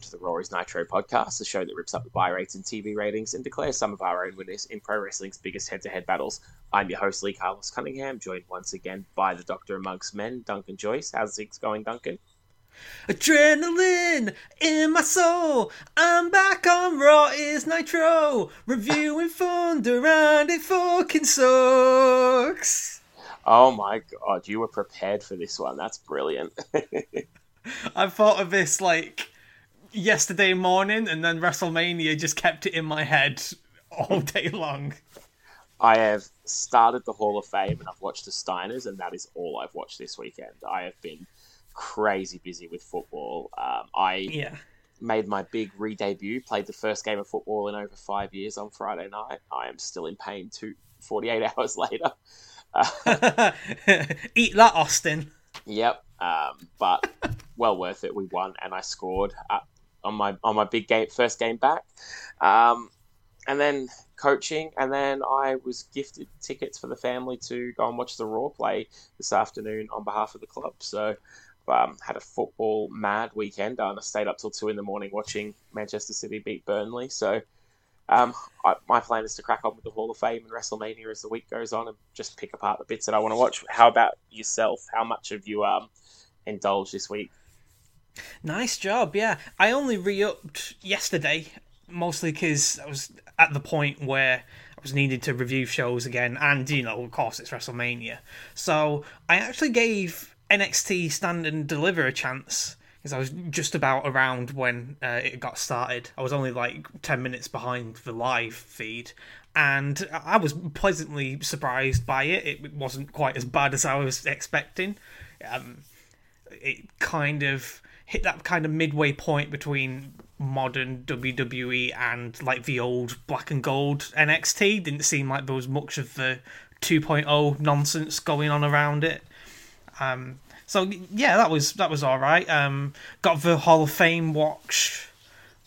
welcome to the Raw is Nitro podcast, the show that rips up the buy rates and TV ratings and declares some of our own winners in pro wrestling's biggest head to head battles. I'm your host, Lee Carlos Cunningham, joined once again by the Doctor amongst men, Duncan Joyce. How's things going, Duncan? Adrenaline in my soul. I'm back on Raw is Nitro, reviewing Thunder, and it fucking sucks. Oh my god, you were prepared for this one. That's brilliant. I thought of this like yesterday morning, and then WrestleMania just kept it in my head all day long. I have started the Hall of Fame and I've watched the Steiners, and that is all I've watched this weekend. I have been crazy busy with football. Um, I Yeah. made my big re debut, played the first game of football in over five years on Friday night. I am still in pain two, 48 hours later. Uh, Eat that, Austin. Yep, um, but well worth it. We won, and I scored uh, on my on my big game, first game back, um, and then coaching, and then I was gifted tickets for the family to go and watch the Raw play this afternoon on behalf of the club. So. Um, had a football mad weekend and I stayed up till two in the morning watching Manchester City beat Burnley. So um, I, my plan is to crack on with the Hall of Fame and WrestleMania as the week goes on and just pick apart the bits that I want to watch. How about yourself? How much have you um, indulged this week? Nice job, yeah. I only re upped yesterday, mostly because I was at the point where I was needed to review shows again, and, you know, of course, it's WrestleMania. So I actually gave NXT Stand and Deliver a chance. Because I was just about around when uh, it got started. I was only like 10 minutes behind the live feed. And I was pleasantly surprised by it. It wasn't quite as bad as I was expecting. Um, it kind of hit that kind of midway point between modern WWE and like the old black and gold NXT. Didn't seem like there was much of the 2.0 nonsense going on around it. Um, so yeah, that was that was all right. Um, got the Hall of Fame watch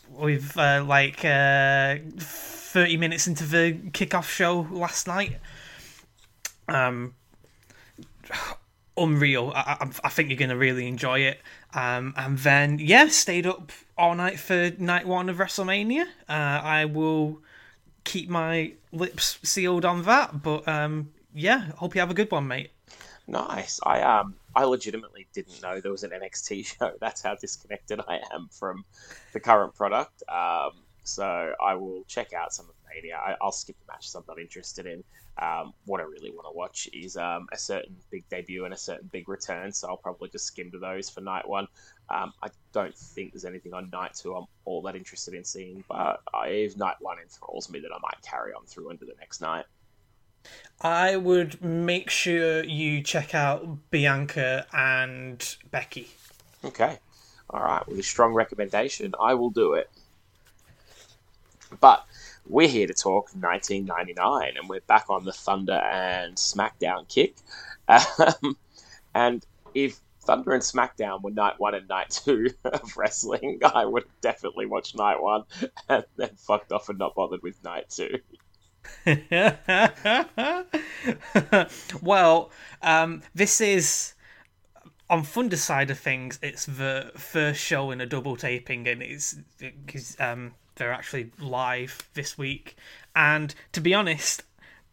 with uh, like uh, 30 minutes into the kickoff show last night. Um, unreal. I, I, I think you're going to really enjoy it. Um, and then, yeah, stayed up all night for night one of WrestleMania. Uh, I will keep my lips sealed on that. But um, yeah, hope you have a good one, mate. Nice. I um I legitimately didn't know there was an NXT show. That's how disconnected I am from the current product. Um, so I will check out some of Mania. I, I'll skip the matches I'm not interested in. Um, what I really want to watch is um, a certain big debut and a certain big return. So I'll probably just skim to those for night one. Um, I don't think there's anything on night two I'm all that interested in seeing, but I, if night one enthralls me, then I might carry on through into the next night. I would make sure you check out Bianca and Becky. Okay. All right. With a strong recommendation, I will do it. But we're here to talk 1999, and we're back on the Thunder and SmackDown kick. Um, and if Thunder and SmackDown were night one and night two of wrestling, I would definitely watch night one and then fucked off and not bothered with night two. well, um, this is on Thunder side of things. It's the first show in a double taping, and it's because um, they're actually live this week. And to be honest,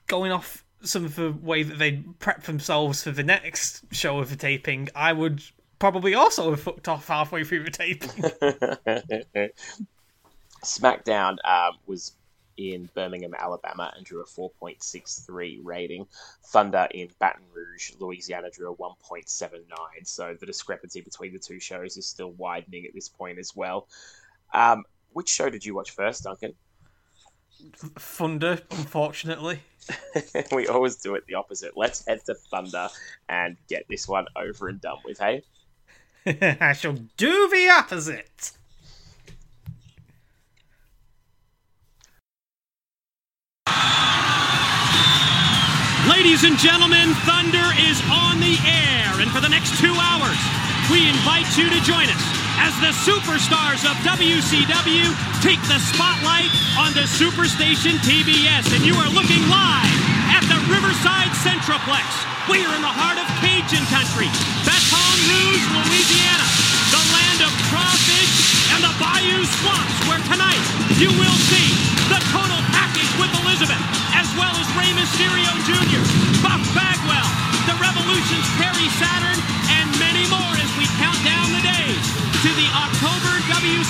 going off some of the way that they prep themselves for the next show of the taping, I would probably also have fucked off halfway through the taping. SmackDown um, was in Birmingham, Alabama, and drew a 4.63 rating. Thunder in Baton Rouge, Louisiana, drew a 1.79. So the discrepancy between the two shows is still widening at this point as well. Um, which show did you watch first, Duncan? Thunder, unfortunately. we always do it the opposite. Let's head to Thunder and get this one over and done with, hey? I shall do the opposite. Ladies and gentlemen, Thunder is on the air, and for the next two hours, we invite you to join us as the superstars of WCW take the spotlight on the Superstation TBS, and you are looking live at the Riverside Centroplex. We are in the heart of Cajun country, Baton Rouge, Louisiana, the land of crawfish and the bayou swamps, where tonight you will see the total package with Elizabeth, as well as Rey Mysterio Jr., Buff Bagwell, the Revolution's Perry Saturn,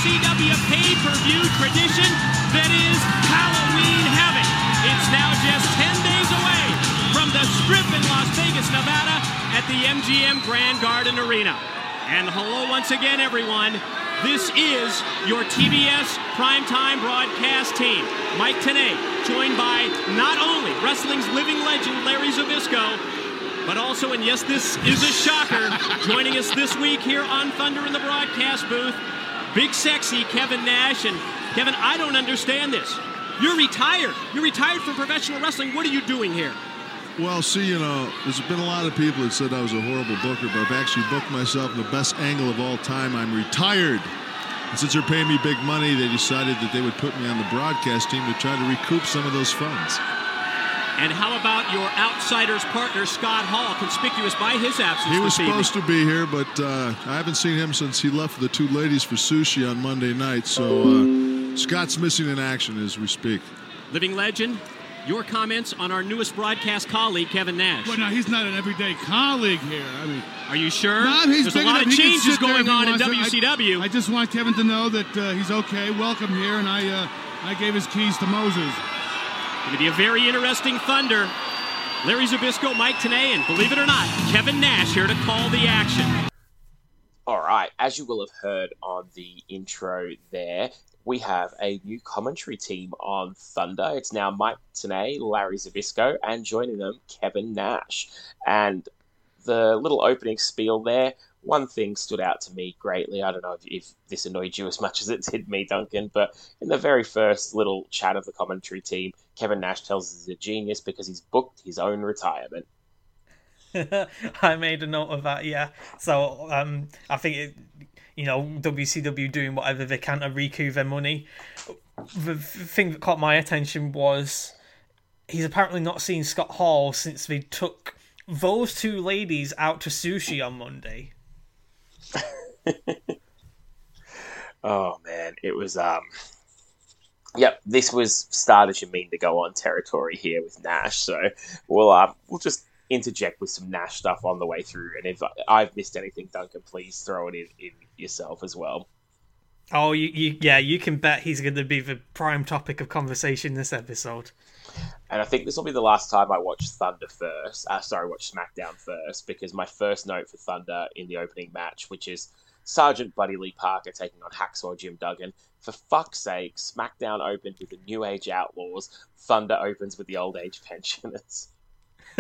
WCW pay-per-view tradition that is Halloween Havoc. It's now just 10 days away from the Strip in Las Vegas, Nevada at the MGM Grand Garden Arena. And hello once again, everyone. This is your TBS primetime broadcast team. Mike Tenay, joined by not only wrestling's living legend Larry Zbyszko, but also, and yes, this is a shocker, joining us this week here on Thunder in the broadcast booth, big sexy Kevin Nash. And Kevin, I don't understand this. You're retired. You're retired from professional wrestling. What are you doing here? Well, see, you know, there's been a lot of people that said I was a horrible booker, but I've actually booked myself in the best angle of all time. I'm retired. And since they're paying me big money, they decided that they would put me on the broadcast team to try to recoup some of those funds. And how about your outsiders partner, Scott Hall, conspicuous by his absence? He was this supposed evening? to be here, but uh, I haven't seen him since he left the two ladies for sushi on Monday night. So uh, Scott's missing in action as we speak. Living legend, your comments on our newest broadcast colleague, Kevin Nash. Well, now he's not an everyday colleague here. I mean, Are you sure? no, he's There's a big lot enough. of changes going on in wants to. I- WCW. I, just want Kevin to know that uh, he's okay. Welcome here, and I uh, I gave his keys to Moses. Going to be a very interesting Thunder. Larry Zbyszko, Mike Tenay, and believe it or not, Kevin Nash here to call the action. All right, as you will have heard on the intro there, we have a new commentary team on Thunder. It's now Mike Tenay, Larry Zbyszko, and joining them, Kevin Nash. And the little opening spiel there, one thing stood out to me greatly. I don't know if, if this annoyed you as much as it did me, Duncan, but in the very first little chat of the commentary team, Kevin Nash tells us he's a genius because he's booked his own retirement. I made a note of that. Yeah. So um, I think it, you know WCW doing whatever they can to recoup their money. The thing that caught my attention was he's apparently not seen Scott Hall since they took those two ladies out to sushi on Monday. Oh man, it was um Yep, this was started you mean to go on territory here with Nash, so we'll um we'll just interject with some Nash stuff on the way through, and if I've missed anything, Duncan, please throw it in, in yourself as well. Oh, you, you yeah, you can bet he's going to be the prime topic of conversation this episode. And I think this will be the last time I watch Thunder first. Uh, sorry, watch SmackDown first, because my first note for Thunder in the opening match, which is Sergeant Buddy Lee Parker taking on Hacksaw Jim Duggan. For fuck's sake, SmackDown opened with the New Age Outlaws. Thunder opens with the Old Age Pensioners.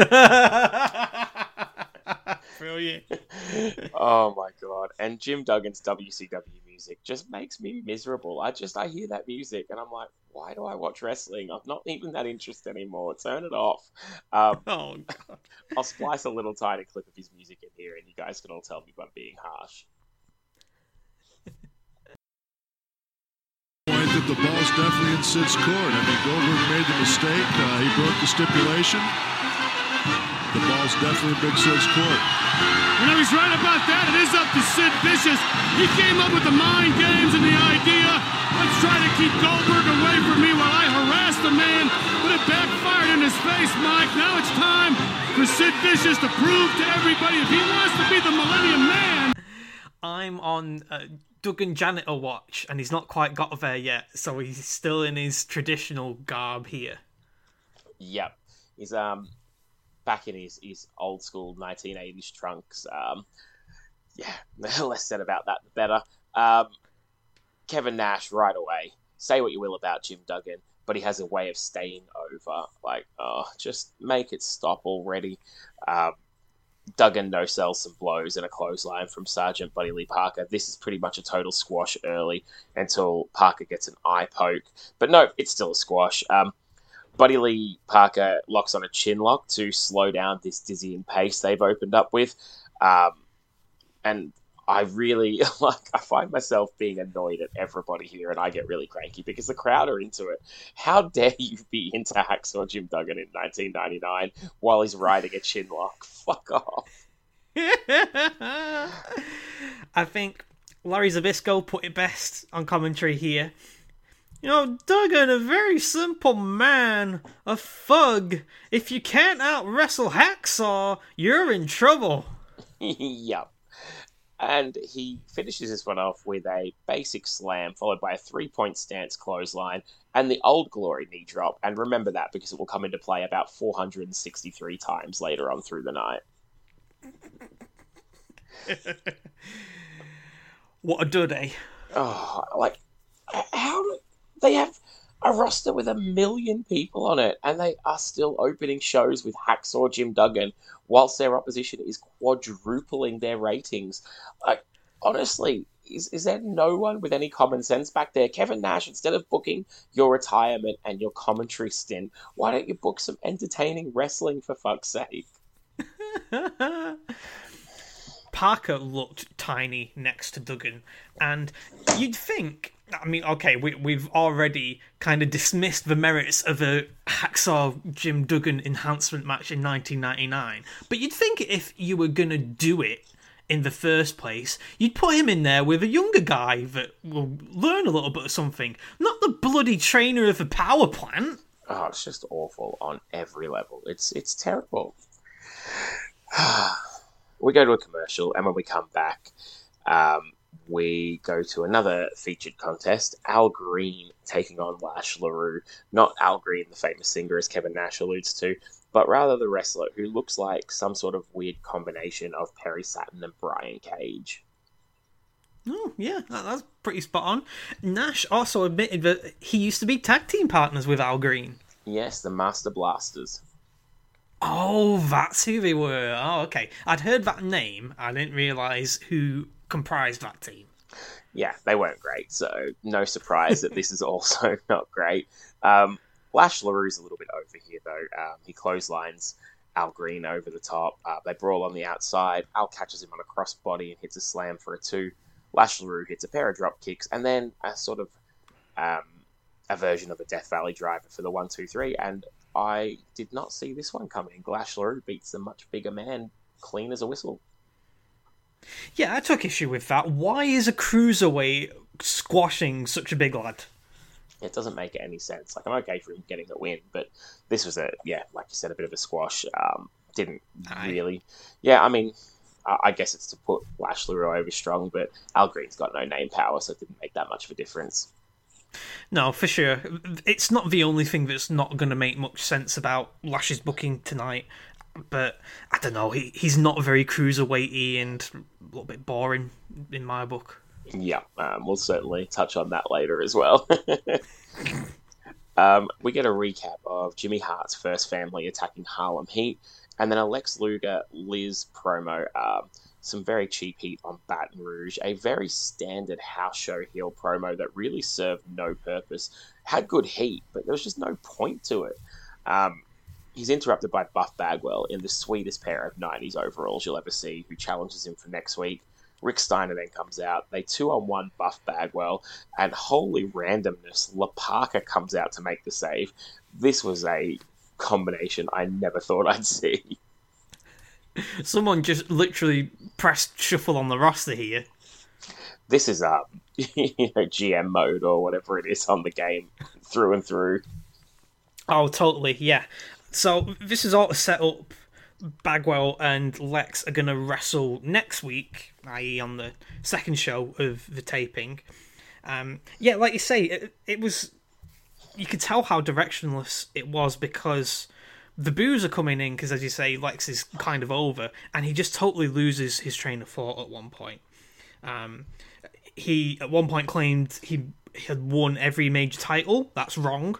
Brilliant. oh my god! And Jim Duggan's WCW music just makes me miserable. I just I hear that music and I'm like, why do I watch wrestling? I'm not even that interested anymore. Turn it off. Um, Oh god. I'll splice a little tiny clip of his music in here, and you guys can all tell me if I'm being harsh. point that the ball's definitely in Sid's court. I mean, Goldberg made the mistake. Uh, he broke the stipulation. The ball's definitely in Big Sid's court. You know, he's right about that. It is up to Sid Vicious. He came up with the mind games and the idea. Let's try to keep Goldberg away from me while I harass the man. But it backfired in his face, Mike. Now it's time for Sid Vicious to prove to everybody if he wants to be the Millennium Man. I'm on uh, Duggan janitor watch, and he's not quite got there yet, so he's still in his traditional garb here. Yep, he's um back in his, his old school 1980s trunks. Um, yeah, the less said about that, the better. Um, Kevin Nash right away. Say what you will about Jim Duggan, but he has a way of staying over. Like, oh, just make it stop already. Um, Duggan no sells some blows and a clothesline from Sergeant Buddy Lee Parker. This is pretty much a total squash early until Parker gets an eye poke. But no, it's still a squash. Um, Buddy Lee Parker locks on a chin lock to slow down this dizzying pace they've opened up with. Um, and I really like I find myself being annoyed at everybody here and I get really cranky because the crowd are into it. How dare you be into Hacksaw Jim Duggan in 1999 while he's riding a chin lock? Fuck off. I think Larry Zbyszko put it best on commentary here. You know, Duggan, a very simple man, a thug. If you can't out wrestle Hacksaw, you're in trouble. yep. And he finishes this one off with a basic slam, followed by a three point stance clothesline and the old glory knee drop. And remember that because it will come into play about 463 times later on through the night. what a duddy. Oh, like, how they have a roster with a million people on it, and they are still opening shows with Hacksaw Jim Duggan, whilst their opposition is quadrupling their ratings. Like, honestly, is, is there no one with any common sense back there? Kevin Nash, instead of booking your retirement and your commentary stint, why don't you book some entertaining wrestling for fuck's sake? Parker looked tiny next to Duggan, and you'd think. I mean, okay, we, we've already kind of dismissed the merits of a Hacksaw Jim Duggan enhancement match in 1999, but you'd think if you were gonna do it in the first place, you'd put him in there with a younger guy that will learn a little bit of something, not the bloody trainer of a power plant. Oh, it's just awful on every level. It's it's terrible. we go to a commercial, and when we come back, um, we go to another featured contest. Al Green taking on Lash LaRue. Not Al Green, the famous singer, as Kevin Nash alludes to, but rather the wrestler who looks like some sort of weird combination of Perry Saturn and Brian Cage. Oh, yeah, that, that's pretty spot on. Nash also admitted that he used to be tag team partners with Al Green. Yes, the Master Blasters. Oh, that's who they were. Oh, okay. I'd heard that name. I didn't realise who comprised that team. Yeah, they weren't great, so no surprise that this is also not great. Um, Lash LaRue's a little bit over here, though. Um, he clotheslines Al Green over the top. Uh, they brawl on the outside. Al catches him on a crossbody and hits a slam for a two. Lash LaRue hits a pair of drop kicks and then a sort of um, a version of a Death Valley driver for the one, two, three. And I did not see this one coming. Lash LaRue beats the much bigger man clean as a whistle. Yeah, I took issue with that. Why is a cruiserweight squashing such a big lad? It doesn't make any sense. Like I'm okay for him getting a win, but this was a yeah, like you said, a bit of a squash. Um, didn't Aye. really. Yeah, I mean, I guess it's to put Lash LaRue over strong, but Al Green's got no name power, so it didn't make that much of a difference. No, for sure. It's not the only thing that's not going to make much sense about Lash's booking tonight. But I don't know. He he's not very cruiserweighty and a little bit boring in my book. Yeah, um, we'll certainly touch on that later as well. um, we get a recap of Jimmy Hart's first family attacking Harlem Heat, and then a Lex Luger Liz promo. Um, some very cheap heat on Baton Rouge, a very standard house show heel promo that really served no purpose. Had good heat, but there was just no point to it. Um, he's interrupted by Buff Bagwell in the sweetest pair of 90s overalls you'll ever see, who challenges him for next week. Rick Steiner then comes out. They two on one buff Bagwell, and holy randomness, La Parka comes out to make the save. This was a combination I never thought I'd see. Someone just literally pressed shuffle on the roster here. This is um, you know, GM mode or whatever it is on the game through and through. Oh, totally, yeah. So this is all to set up Bagwell and Lex are going to wrestle next week, i.e., on the second show of the taping. Um, yeah, like you say, it, it, was. You could tell how directionless it was because the boos are coming in because, as you say, Lex is kind of over, and he just totally loses his train of thought at one point. Um, he at one point claimed he had won every major title. That's wrong.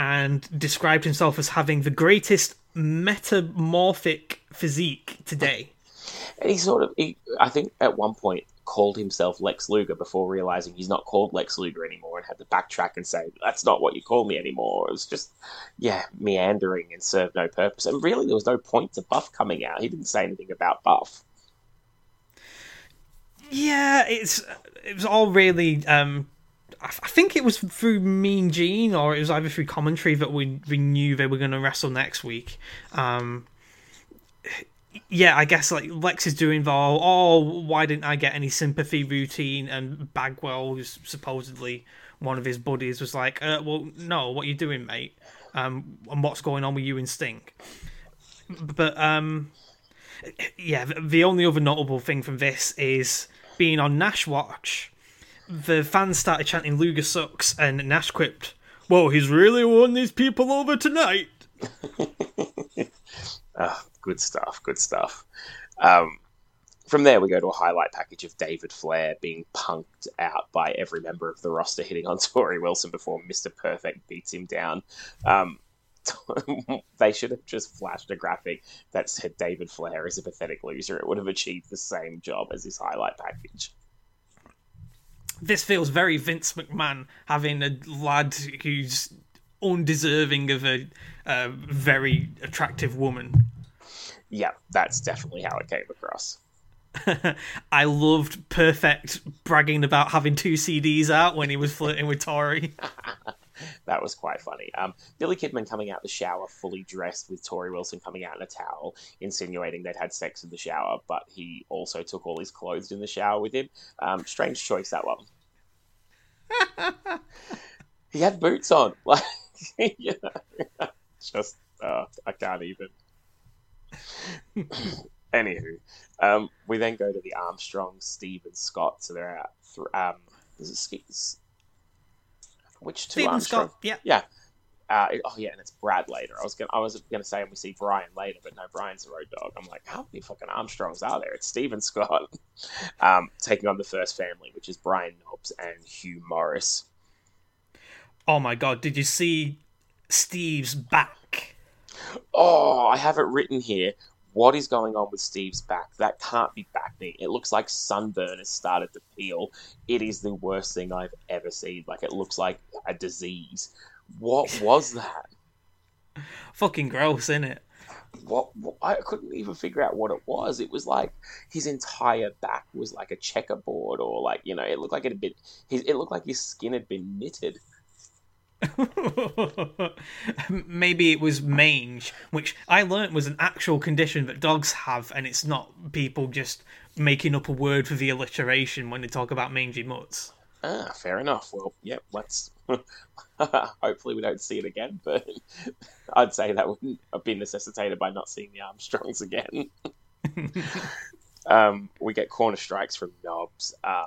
And described himself as having the greatest metamorphic physique today. And he sort of, he, I think at one point called himself Lex Luger before realizing he's not called Lex Luger anymore and had to backtrack and say, that's not what you call me anymore. It was just, yeah, meandering and served no purpose. And really, there was no point to Buff coming out. He didn't say anything about Buff. Yeah, it's it was all really um, I think it was through Mean Gene or it was either through commentary that we, we knew they were going to wrestle next week. Um, yeah, I guess like Lex is doing the oh, why didn't I get any sympathy routine? And Bagwell, who's supposedly one of his buddies was like, uh, "Well, no, what are you doing, mate? Um, and what's going on with you and Sting?" But um, yeah, the only other notable thing from this is being on Nash Watch. The fans started chanting "Luger sucks," and Nash quipped, "Well, he's really won these people over tonight." oh, good stuff. Good stuff. Um, from there, we go to a highlight package of David Flair being punked out by every member of the roster, hitting on Torrie Wilson before Mr. Perfect beats him down. Um, they should have just flashed a graphic that said David Flair is a pathetic loser. It would have achieved the same job as his highlight package. This feels very Vince McMahon having a lad who's undeserving of a, a very attractive woman. Yeah, that's definitely how it came across. I loved Perfect bragging about having two CDs out when he was flirting with Torrie. that was quite funny. Um, Billy Kidman coming out the shower fully dressed with Torrie Wilson coming out in a towel, insinuating they'd had sex in the shower, but he also took all his clothes in the shower with him. Um, strange choice, that one. he had boots on. Like, you know, just, uh, I can't even. Anywho, um, we then go to the Armstrong, Steve and Scott. So they're at, th- um, is it which two Armstrong? Scott, yeah. Yeah. Uh, oh yeah, and it's Brad later. I was gonna, I was gonna say, and we see Brian later, but no, Brian's a road dog. I'm like, how many fucking Armstrongs are there? It's Steven Scott, um, taking on the first family, which is Brian Knobbs and Hugh Morris. Oh my god, did you see Steve's back? Oh, I have it written here. What is going on with Steve's back? That can't be back knee. It looks like sunburn has started to peel. It is the worst thing I've ever seen. Like it looks like a disease. What was that? Fucking gross, isn't it? What, what, I couldn't even figure out what it was. It was like his entire back was like a checkerboard, or like you know, it looked like it had been. His, it looked like his skin had been knitted. Maybe it was mange, which I learnt was an actual condition that dogs have, and it's not people just making up a word for the alliteration when they talk about mangy mutts. Ah, fair enough. Well, yep, yeah, let's. Hopefully, we don't see it again, but I'd say that wouldn't have been necessitated by not seeing the Armstrongs again. um, we get corner strikes from Knobbs. Um,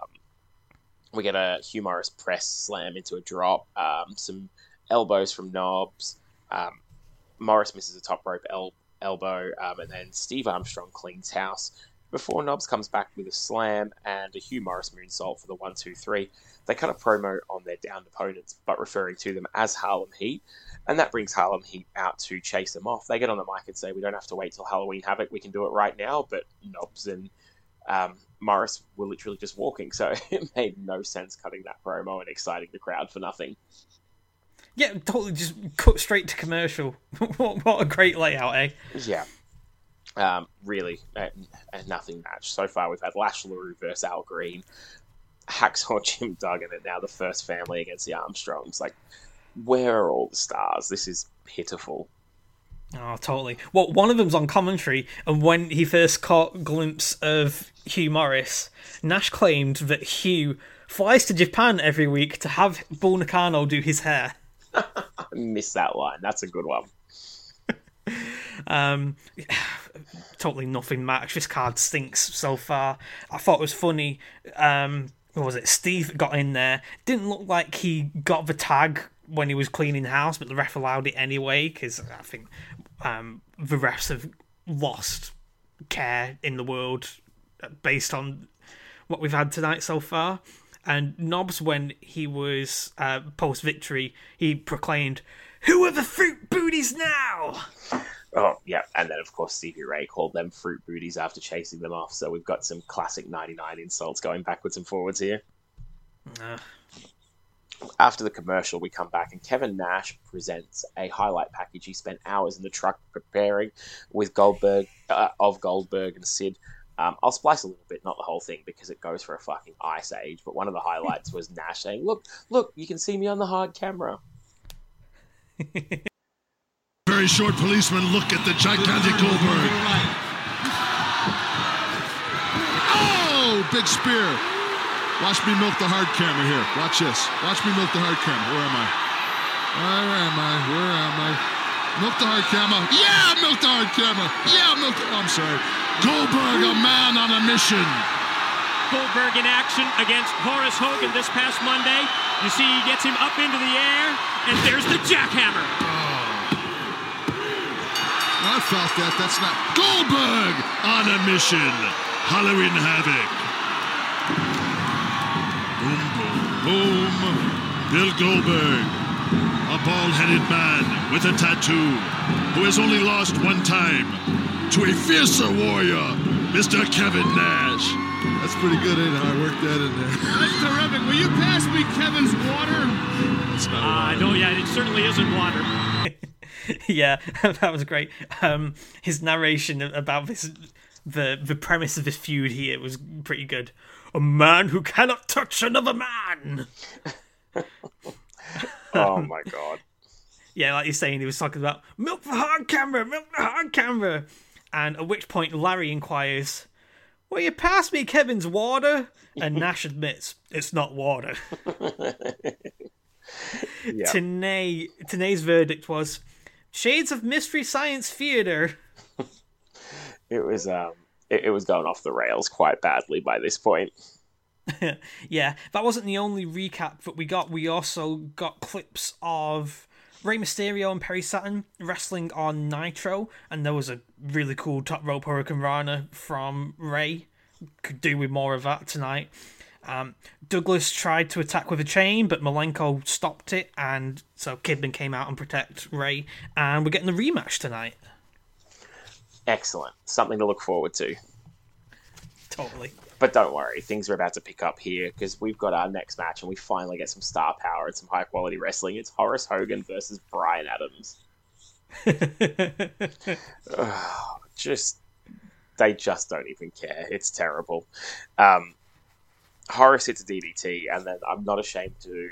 we get a Hugh Morris press slam into a drop. Um, some elbows from Knobbs. Um, Morris misses a top rope el- elbow, um, and then Steve Armstrong cleans house before Knobbs comes back with a slam and a Hugh Morris moonsault for the one, two, three. They cut a promo on their downed opponents, but referring to them as Harlem Heat, and that brings Harlem Heat out to chase them off. They get on the mic and say, "We don't have to wait till Halloween Havoc; we can do it right now." But Knobbs and um, Morris were literally just walking, so it made no sense cutting that promo and exciting the crowd for nothing. Yeah, totally just cut straight to commercial. what, what a great layout, eh? Yeah. Um, really, uh, nothing match. So far, we've had Lash LaRue versus Al Green, Hacksaw Jim Duggan, and now the first family against the Armstrongs. Like, where are all the stars? This is pitiful. Oh, totally. Well, one of them's on commentary, and when he first caught a glimpse of Hugh Morris, Nash claimed that Hugh flies to Japan every week to have Bull Nakano do his hair. I missed that line. That's a good one. um, totally nothing match. This card stinks so far. I thought it was funny. Um, what was it? Steve got in there. Didn't look like he got the tag when he was cleaning house, but the ref allowed it anyway because I think um, the refs have lost care in the world based on what we've had tonight so far. And Knobbs, when he was uh, post victory, he proclaimed, Who are the fruit booties now? Oh, yeah. And then, of course, Stevie Ray called them fruit booties after chasing them off. So we've got some classic 99 insults going backwards and forwards here. Uh. After the commercial, we come back and Kevin Nash presents a highlight package he spent hours in the truck preparing with Goldberg, uh, of Goldberg and Sid. Um, I'll splice a little bit, not the whole thing, because it goes for a fucking ice age. But one of the highlights was Nash saying, "Look, look, you can see me on the hard camera." Very short policeman. Look at the gigantic Goldberg. Oh, big spear. Watch me milk the hard camera here. Watch this. Watch me milk the hard camera. Where am I? Where am I? Where am I? Milk the hard camera. Yeah, milk the hard camera. Yeah, milk the. Oh, I'm sorry. Goldberg, a man on a mission. Goldberg in action against Horace Hogan this past Monday. You see, he gets him up into the air, and there's the jackhammer. Oh. I felt that. That's not Goldberg on a mission. Halloween Havoc. Boom, boom, boom. Bill Goldberg, a bald-headed man with a tattoo, who has only lost one time to a fiercer warrior, Mr. Kevin Nash. That's pretty good, ain't it? I worked that in there. That's terrific. Will you pass me Kevin's water? It's not Uh, water. no, yeah, it certainly isn't water. yeah, that was great. Um, his narration about this, the the premise of this feud here was pretty good. A man who cannot touch another man. Oh my god. Yeah, like you're saying, he was talking about milk the hard camera, milk the hard camera, and at which point Larry inquires, "Will you pass me Kevin's water?" And Nash admits it's not water. Yeah. Tenay, Tenay's verdict was shades of mystery science theater. It was um it, it was going off the rails quite badly by this point. Yeah, that wasn't the only recap that we got. We also got clips of Rey Mysterio and Perry Saturn wrestling on Nitro, and there was a really cool top rope hurricanrana from Rey. Could do with more of that tonight. Um, Douglas tried to attack with a chain, but Malenko stopped it, and so Kidman came out and protect Rey. And we're getting the rematch tonight. Excellent. Something to look forward to. Totally. But don't worry, things are about to pick up here because we've got our next match and we finally get some star power and some high quality wrestling. It's Horace Hogan versus Brian Adams. Just they just don't even care. It's terrible. Um, Horace hits a DDT, and then I'm not ashamed to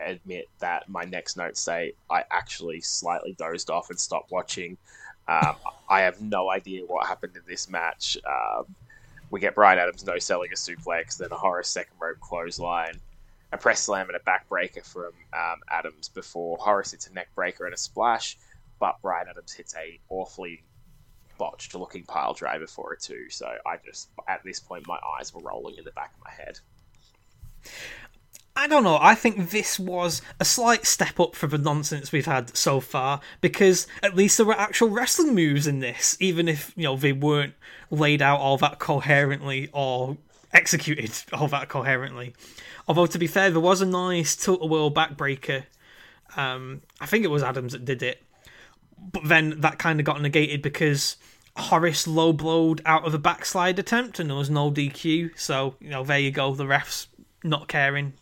admit that my next notes say I actually slightly dozed off and stopped watching. Um, I have no idea what happened in this match. Um, we get Brian Adams no selling a suplex, then a Horace second rope clothesline, a press slam and a backbreaker from um, Adams before Horace hits a neck breaker and a splash, but Brian Adams hits a awfully botched looking pile driver for it too. So I just at this point my eyes were rolling in the back of my head. I don't know. I think this was a slight step up from the nonsense we've had so far because at least there were actual wrestling moves in this, even if you know they weren't laid out all that coherently or executed all that coherently. Although to be fair, there was a nice tilt a backbreaker. Um, I think it was Adams that did it, but then that kind of got negated because Horace low blowed out of a backslide attempt and there was no DQ. So you know there you go. The refs not caring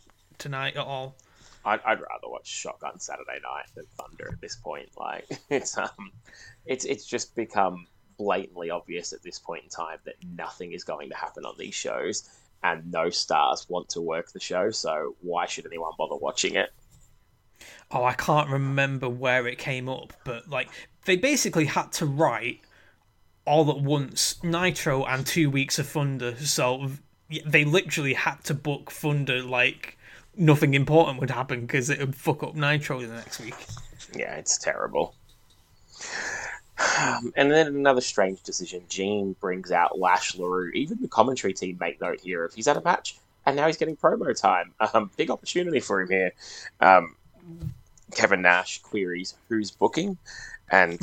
tonight at all. I'd, I'd rather watch Shotgun Saturday Night than Thunder at this point. Like it's um, it's it's just become blatantly obvious at this point in time that nothing is going to happen on these shows, and no stars want to work the show. So why should anyone bother watching it? Oh, I can't remember where it came up, but like they basically had to write all at once Nitro and two weeks of Thunder. So they literally had to book Thunder like nothing important would happen because it would fuck up Nitro the next week. Yeah, it's terrible. Um, and then another strange decision. Gene brings out Lash LaRue. Even the commentary team make note here of he's at a match and now he's getting promo time. Um, big opportunity for him here. Um, Kevin Nash queries who's booking, and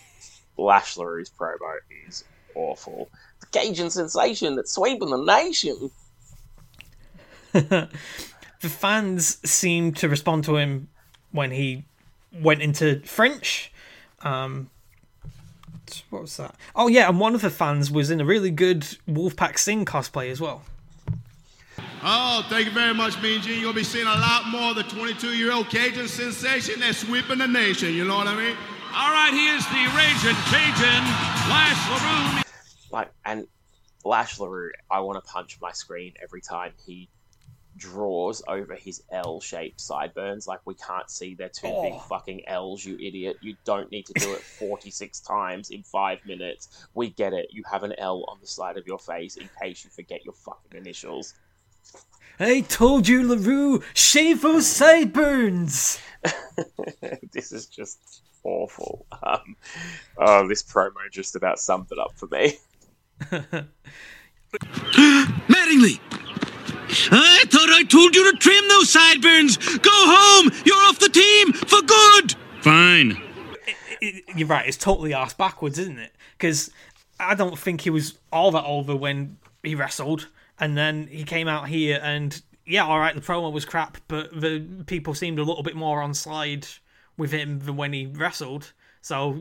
Lash LaRue's promo is awful. The Cajun sensation that's sweeping the nation. the fans seemed to respond to him when he went into French. Um, what was that? Oh yeah, and one of the fans was in a really good Wolfpac Sting cosplay as well. Oh, thank you very much, Mean Gene. You're going to be seeing a lot more of the 22 year old Cajun sensation that's sweeping the nation. You know what I mean? All right, here's the Raging Cajun, Lash LaRue. like and Lash LaRue, I want to punch my screen every time he draws over his L-shaped sideburns. Like we can't see they're two big Oh. fucking L's, you idiot. You don't need to do it 46 times in five minutes. We get it. You have an L on the side of your face in case you forget your fucking initials. I told you, LaRue, shave those sideburns. this is just awful. Um, oh, this promo just about summed it up for me. Mattingly! I thought I told you to trim those sideburns! Go home! You're off the team for good! Fine. It- you're right. It's totally ass backwards, isn't it? Because I don't think he was all that over when he wrestled, and then he came out here and yeah, all right, the promo was crap, but the people seemed a little bit more on slide with him than when he wrestled. So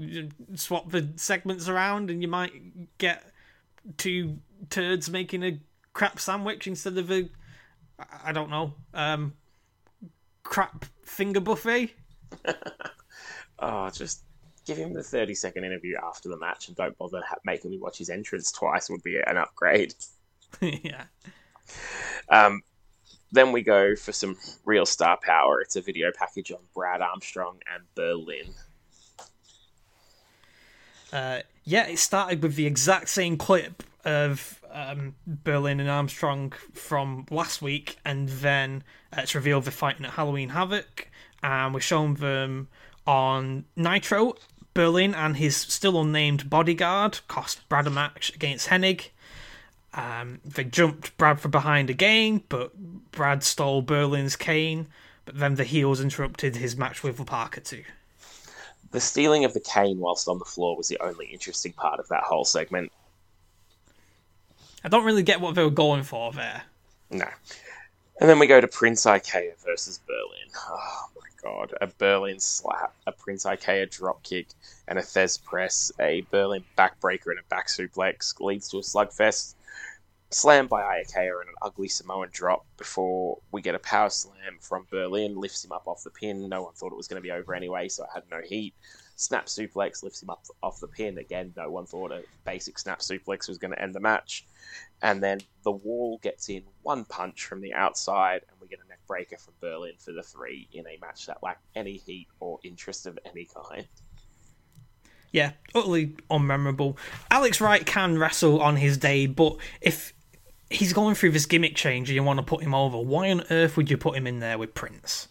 swap the segments around, and you might get two turds making a crap sandwich instead of a I don't know um crap finger buffet. Oh, just give him the 30 second interview after the match and don't bother making me watch his entrance twice would be an upgrade. yeah. Um, then we go for some real star power. It's a video package on Brad Armstrong and Berlin. Uh, yeah, it started with the exact same clip of um, Berlin and Armstrong from last week, and then uh, it's revealed they're fighting at Halloween Havoc, and we're showing them on Nitro. Berlin and his still unnamed bodyguard cost Brad a match against Hennig. Um, they jumped Brad from behind again, but Brad stole Berlin's cane. But then the heels interrupted his match with Parker too. The stealing of the cane whilst on the floor was the only interesting part of that whole segment. I don't really get what they were going for there. No. And then we go to Prince Iaukea versus Berlin. Oh my god. A Berlin slap, a Prince Iaukea drop kick, and a Thesz press, a Berlin backbreaker and a back suplex leads to a slugfest. Slammed by Iaukea and an ugly Samoan drop before we get a power slam from Berlin, lifts him up off the pin. No one thought it was going to be over anyway, so I had no heat. Snap suplex lifts him up off the pin. Again, no one thought a basic snap suplex was going to end the match and then the wall gets in one punch from the outside, and we get a neck breaker from Berlin for the three in a match that lacked any heat or interest of any kind. Yeah, utterly unmemorable. Alex Wright can wrestle on his day, but if he's going through this gimmick change and you want to put him over, why on earth would you put him in there with Prince?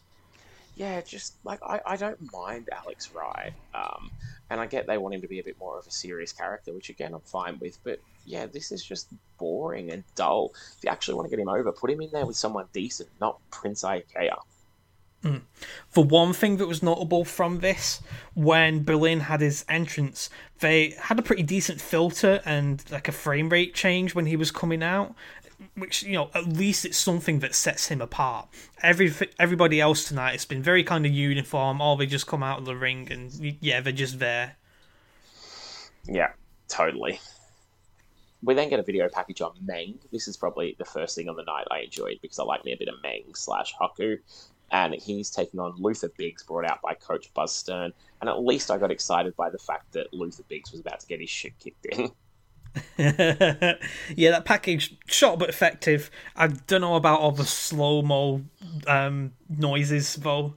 Yeah, just like I, I don't mind Alex Wright, um, and I get they want him to be a bit more of a serious character, which again I'm fine with. But yeah, this is just boring and dull. If you actually want to get him over, put him in there with someone decent, not Prince Iaukea. For one thing that was notable from this, when Berlin had his entrance, they had a pretty decent filter and like a frame rate change when he was coming out, which you know at least it's something that sets him apart. Every everybody else tonight, it's been very kind of uniform. Or they just come out of the ring and yeah, they're just there. Yeah, totally. We then get a video package on Meng. This is probably the first thing on the night I enjoyed because I like me a bit of Meng slash Haku. And he's taking on Luther Biggs, brought out by Coach Buzz Stern. And at least I got excited by the fact that Luther Biggs was about to get his shit kicked in. yeah, that package short but effective. I don't know about all the slow mo um, noises though.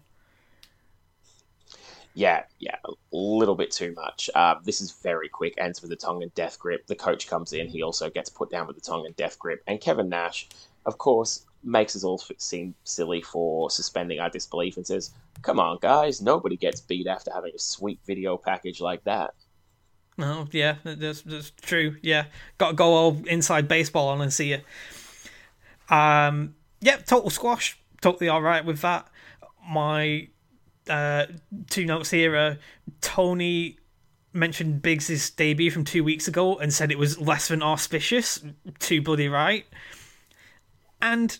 Yeah, yeah, a little bit too much. Uh, this is very quick. Ends with the Tongan death grip. The coach comes in. He also gets put down with the Tongan death grip. And Kevin Nash, of course, makes us all seem silly for suspending our disbelief and says, "Come on, guys, nobody gets beat after having a sweet video package like that." Oh yeah, that's that's true. Yeah, got to go all inside baseball on and see you. Um, yeah, total squash. Totally all right with that. My uh, two notes here. Uh, Tony mentioned Biggs' debut from two weeks ago and said it was less than auspicious. Too bloody right. And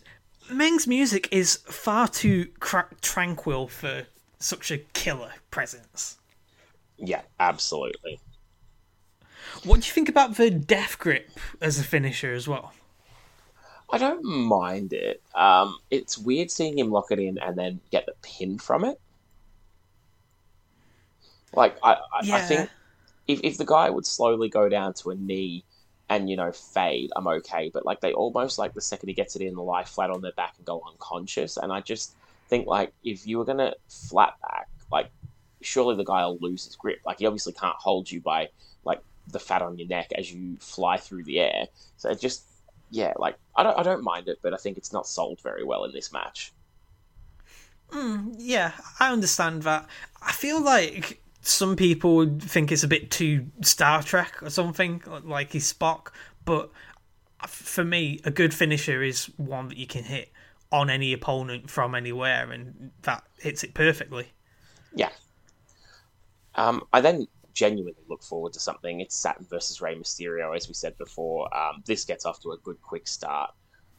Meng's music is far too cra- tranquil for such a killer presence. Yeah, absolutely. What do you think about the death grip as a finisher as well? I don't mind it. Um, it's weird seeing him lock it in and then get the pin from it. Like I, I, I think if if the guy would slowly go down to a knee and you know fade, I'm okay. But like they almost like the second he gets it in, lie flat on their back and go unconscious. And I just think like if you were gonna flat back, like surely the guy will lose his grip. Like he obviously can't hold you by like the fat on your neck as you fly through the air. So it just yeah, like I don't I don't mind it, but I think it's not sold very well in this match. Yeah, I understand that. I feel like some people would think it's a bit too Star Trek or something, like he's Spock. But for me, a good finisher is one that you can hit on any opponent from anywhere, and that hits it perfectly. Yeah. Um, I then genuinely look forward to something. It's Saturn versus Rey Mysterio, as we said before. Um, this gets off to a good, quick start.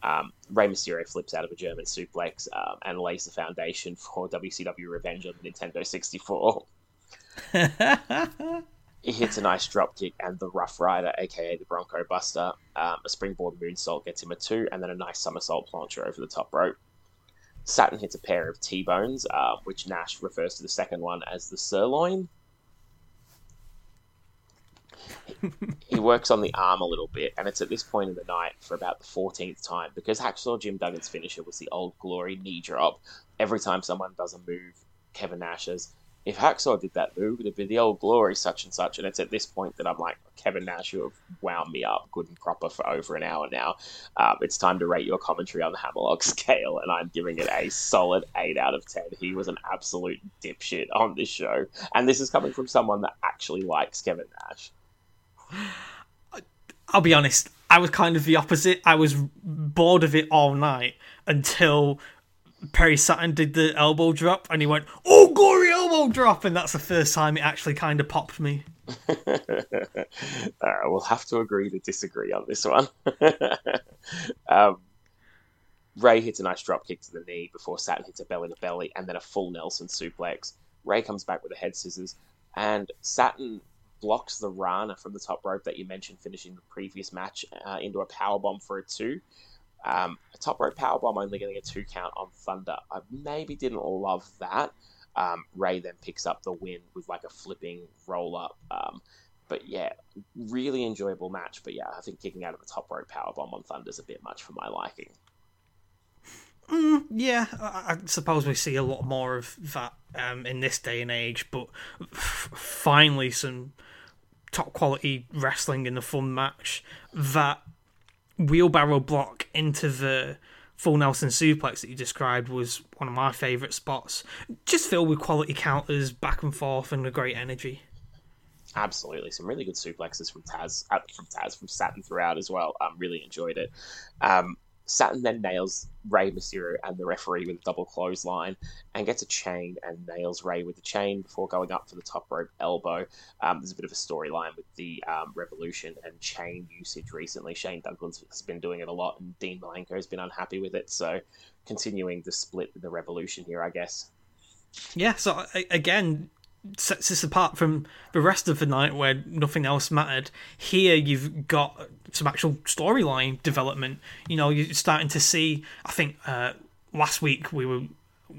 Um, Rey Mysterio flips out of a German suplex um, and lays the foundation for WCW Revenge on the Nintendo 64. he hits a nice dropkick and the Rough Rider, aka the Bronco Buster. Um, a springboard moonsault gets him a two, and then a nice somersault plancha over the top rope. Saturn hits a pair of T bones, uh, which Nash refers to the second one as the sirloin. He works on the arm a little bit, and it's at this point in the night for about the 14th time because Hacksaw Jim Duggan's finisher was the old glory knee drop. Every time someone does a move, Kevin Nash says, if Hacksaw did that move, it'd be the old glory such and such. And it's at this point that I'm like, Kevin Nash, you have wound me up good and proper for over an hour now. Um, it's time to rate your commentary on the Hammerlock scale, and I'm giving it a solid 8 out of 10. He was an absolute dipshit on this show. And this is coming from someone that actually likes Kevin Nash. I'll be honest, I was kind of the opposite. I was bored of it all night until Perry Saturn did the elbow drop and he went, Oh, gory elbow drop! And that's the first time it actually kind of popped me. uh, we'll have to agree to disagree on this one. um, Rey hits a nice drop kick to the knee before Saturn hits a belly to belly and then a full Nelson suplex. Rey comes back with a head scissors, and Saturn blocks the Rana from the top rope that you mentioned finishing the previous match uh, into a power bomb for a two. Um, a top rope power bomb only getting a two count on Thunder. I maybe didn't love that. Um, Rey then picks up the win with like a flipping roll up. Um, but yeah, really enjoyable match. But yeah, I think kicking out of a top rope power bomb on Thunder is a bit much for my liking. Mm, yeah, I, I, suppose we see a lot more of that um, in this day and age. But f- finally, some top quality wrestling in a fun match. That wheelbarrow block into the full Nelson suplex that you described was one of my favourite spots. Just filled with quality counters, back and forth, and a great energy. Absolutely, some really good suplexes from Taz, uh, from Taz, from Saturn throughout as well. Um, really enjoyed it. Um, Saturn then nails Rey Mysterio and the referee with a double clothesline and gets a chain and nails Rey with the chain before going up for the top rope elbow. Um, there's a bit of a storyline with the um, Revolution and chain usage recently. Shane Douglas has been doing it a lot, and Dean Malenko has been unhappy with it. So, continuing the split with the Revolution here, I guess. Yeah, so again, sets this apart from the rest of the night where nothing else mattered. Here you've got some actual storyline development. You know, you're starting to see. I think uh, last week we were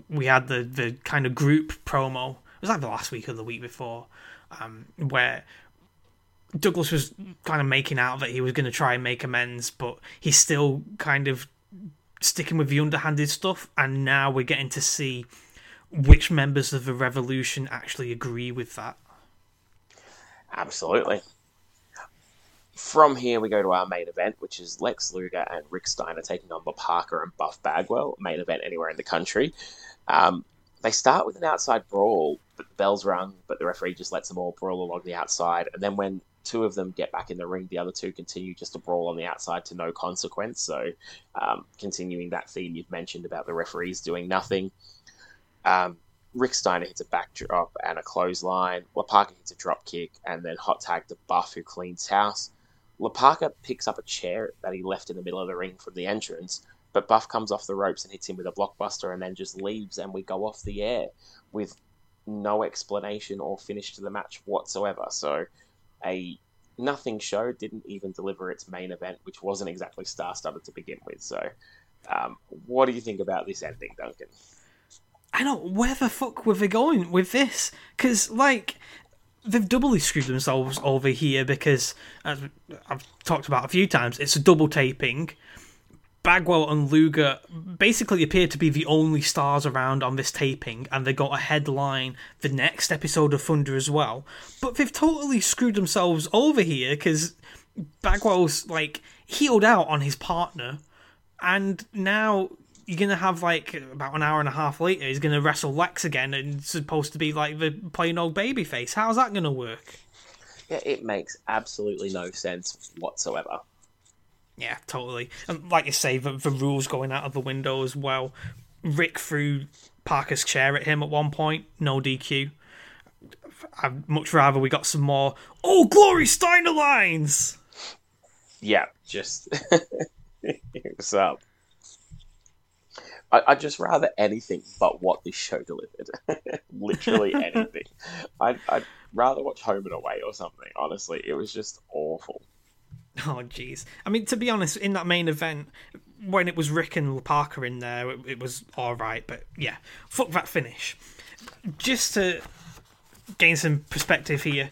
we had the the kind of group promo. It was like the last week or the week before, um, where Douglas was kind of making out that he was going to try and make amends, but he's still kind of sticking with the underhanded stuff. And now we're getting to see which members of the revolution actually agree with that. Absolutely. From here, we go to our main event, which is Lex Luger and Rick Steiner taking on Bob Parker and Buff Bagwell, main event anywhere in the country. Um, they start with an outside brawl, but the bell's rung, but the referee just lets them all brawl along the outside. And then when two of them get back in the ring, the other two continue just to brawl on the outside to no consequence. So, um, continuing that theme you've mentioned about the referees doing nothing. Um, Rick Steiner hits a backdrop and a clothesline. LaParka hits a drop kick and then hot tag to Buff, who cleans house. LaParka picks up a chair that he left in the middle of the ring from the entrance, but Buff comes off the ropes and hits him with a blockbuster and then just leaves, and we go off the air with no explanation or finish to the match whatsoever. So, a nothing show didn't even deliver its main event, which wasn't exactly star studded to begin with. So, um, what do you think about this ending, Duncan? I know where the fuck were they going with this? Because like they've doubly screwed themselves over here because as I've talked about a few times, it's a double taping. Bagwell and Luger basically appear to be the only stars around on this taping, and they got a headline the next episode of Thunder as well. But they've totally screwed themselves over here because Bagwell's like heeled out on his partner, and now you're gonna have like about an hour and a half later, he's gonna wrestle Lex again, and it's supposed to be like the plain old baby face. How's that gonna work? Yeah, it makes absolutely no sense whatsoever. Yeah, totally. And like you say, the, the rules going out of the window as well. Rick threw Parker's chair at him at one point, no DQ. I'd much rather we got some more. Oh, Glory Steiner lines! Yeah, just what's up? I, I'd just rather anything but what this show delivered. Literally anything. I'd, I'd rather watch Home and Away or something. Honestly, it was just awful. Oh, jeez. I mean, to be honest, in that main event, when it was Rick and Parker in there, it, it was all right. But yeah, fuck that finish. Just to gain some perspective here.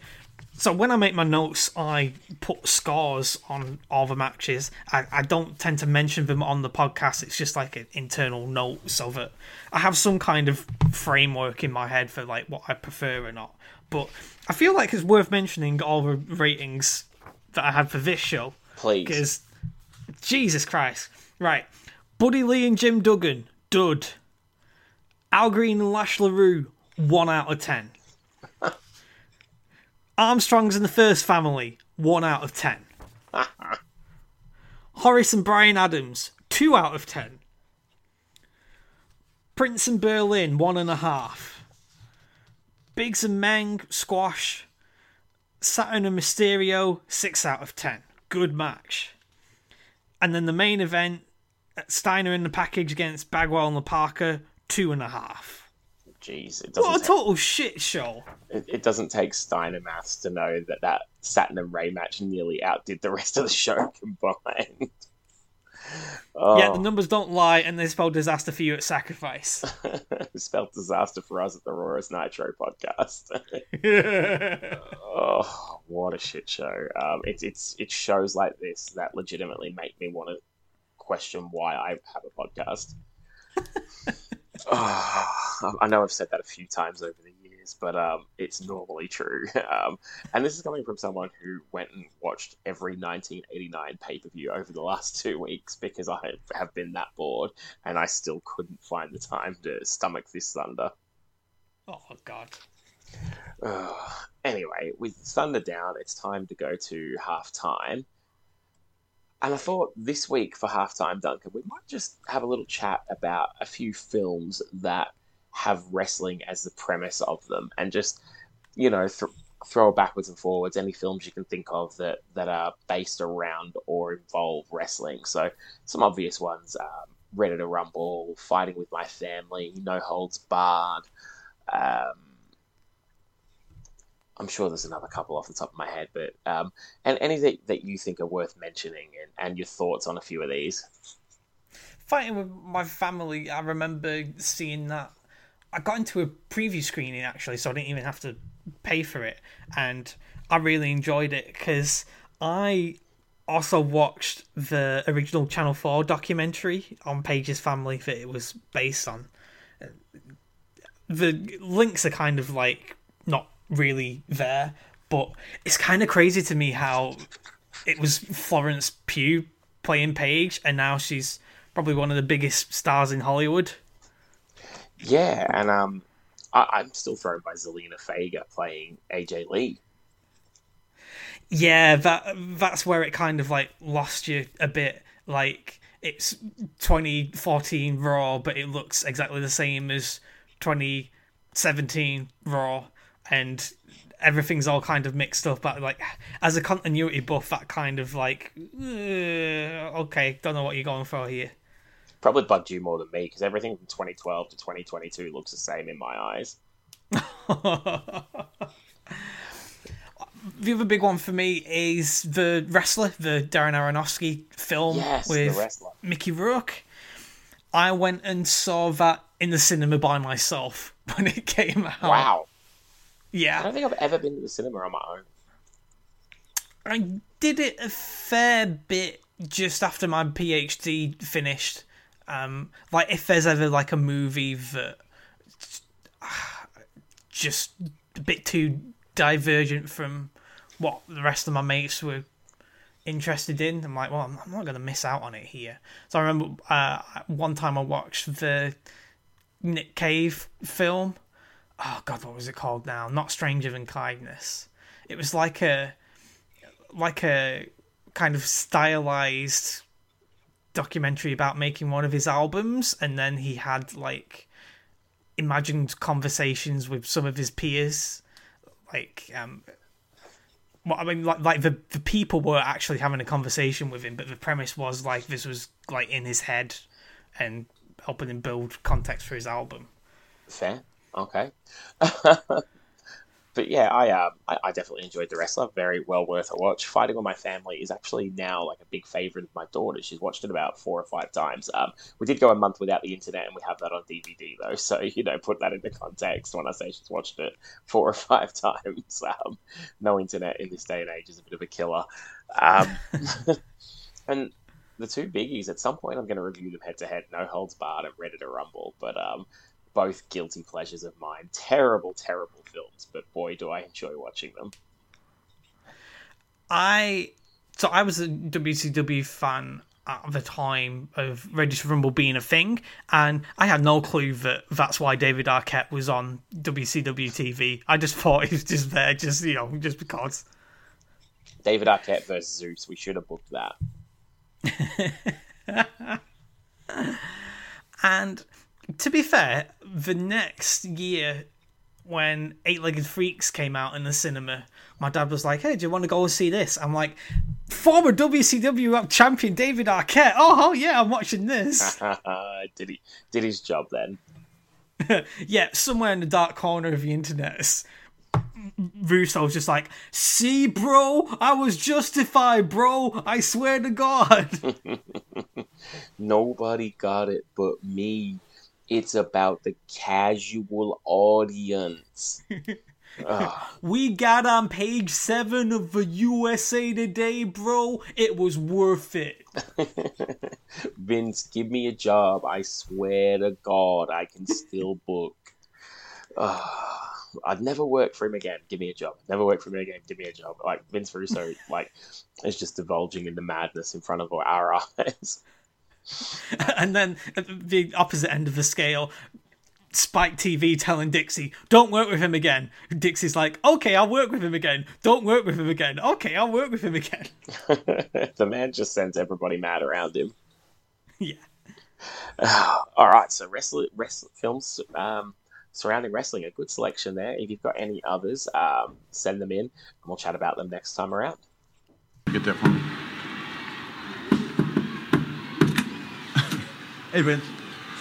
So when I make my notes, I put scores on all the matches. I, I don't tend to mention them on the podcast. It's just like an internal note so that I have some kind of framework in my head for like what I prefer or not. But I feel like it's worth mentioning all the ratings that I had for this show. Please. Because, Jesus Christ. Right. Buddy Lee and Jim Duggan, dud. Al Green and Lash LaRue, 1 out of 10. Armstrongs and the First Family, 1 out of 10. Horace and Brian Adams, 2 out of 10. Prince and Berlin, 1.5. Biggs and Meng, Squash, Saturn and Mysterio, 6 out of 10. Good match. And then the main event, Steiner in the package against Bagwell and the Parker, 2.5. Jeez, it doesn't. What a take, total shit show. it, it doesn't take Steiner maths to know that that Saturn and Rey match nearly outdid the rest of the show combined. oh, Yeah, the numbers don't lie, and they spell disaster for you at Sacrifice. It spelled disaster for us at the Raw is Nitro podcast. oh, what a shit show! Um, it's it's it's shows like this that legitimately make me want to question why I have a podcast. Oh, I know I've said that a few times over the years, but um, it's normally true. Um, and this is coming from someone who went and watched every 1989 pay per view over the last two weeks because I have been that bored, and I still couldn't find the time to stomach this thunder. oh, God. Ugh. anyway, with Thunder down, it's time to go to half time. And I thought this week for halftime, Duncan, we might just have a little chat about a few films that have wrestling as the premise of them, and just you know th- throw backwards and forwards. Any films you can think of that that are based around or involve wrestling. So some obvious ones: um, Ready to Rumble, Fighting with My Family, No Holds Barred. Um, I'm sure there's another couple off the top of my head, but um, and any that, that you think are worth mentioning, and, and your thoughts on a few of these. Fighting with my family, I remember seeing that. I got into a preview screening actually, so I didn't even have to pay for it, and I really enjoyed it because I also watched the original Channel Four documentary on Paige's family that it was based on. The links are kind of like not really there, but it's kind of crazy to me how it was Florence Pugh playing Paige, and now she's probably one of the biggest stars in Hollywood. Yeah, and um, I, I'm still thrown by Zelina Vega playing AJ Lee. Yeah, that that's where it kind of like lost you a bit. Like it's 2014 Raw, but it looks exactly the same as 2017 Raw, and everything's all kind of mixed up. But like as a continuity buff, that kind of like uh, okay, don't know what you're going for here. Probably bugged you more than me because everything from 2012 to 2022 looks the same in my eyes. the other big one for me is the wrestler, the Darren Aronofsky film Yes, with. Mickey Rourke. I went and saw that in the cinema by myself when it came out. Wow, I don't think I've ever been to the cinema on my own. I did it a fair bit just after my PhD finished. Um, like if there's ever like a movie that just a bit too divergent from what the rest of my mates were interested in. I'm like, well, I'm, I'm not going to miss out on it here. So I remember uh, one time I watched the Nick Cave film. Oh God, what was it called now? Not Stranger Than Kindness. It was like a like a kind of stylized documentary about making one of his albums, and then he had like imagined conversations with some of his peers, like um, well, I mean, like like the the people were actually having a conversation with him, but the premise was like this was like in his head, and helping him build context for his album. Fair, okay. but yeah, I, um, I, I definitely enjoyed the wrestler. Very well worth a watch. Fighting with my family is actually now like a big favorite of my daughter. She's watched it about four or five times. Um, we did go a month without the internet, and we have that on DVD though. So you know, put that into context when I say she's watched it four or five times. Um, no internet in this day and age is a bit of a killer. Um, and the two biggies. At some point, I'm going to review them head to head. No holds barred and Ready to Rumble, but um, both guilty pleasures of mine. Terrible, terrible films, but boy, do I enjoy watching them. I so I was a WCW fan at the time of Ready to Rumble being a thing, and I had no clue that that's why David Arquette was on WCW TV. I just thought he was just there, just you know, just because. David Arquette versus Zeus. We should have booked that. and to be fair, the next year when Eight Legged Freaks came out in the cinema, my dad was like, "Hey, do you want to go and see this?" I'm like, "Former WCW champion David Arquette. Oh, oh yeah, I'm watching this." did he did his job then? yeah, somewhere in the dark corner of the internet, Russo's just like, "See, bro, I was justified, bro. I swear to God." Nobody got it but me. It's about the casual audience. we got on page seven of the USA Today, bro. It was worth it. Vince, give me a job. I swear to God, I can still book. I'd never work for him again. Give me a job. Never work for him again. Give me a job. Like Vince Russo, like is just divulging into madness in front of our eyes. and then at the opposite end of the scale, Spike TV telling Dixie, "Don't work with him again." Dixie's like, "Okay, I'll work with him again. Don't work with him again. Okay, I'll work with him again." the man just sends everybody mad around him. Yeah. all right, so wrestling, wrestling films um, surrounding wrestling, a good selection there. If you've got any others, um, send them in, and we'll chat about them next time around. Get that from me. Hey, Vince.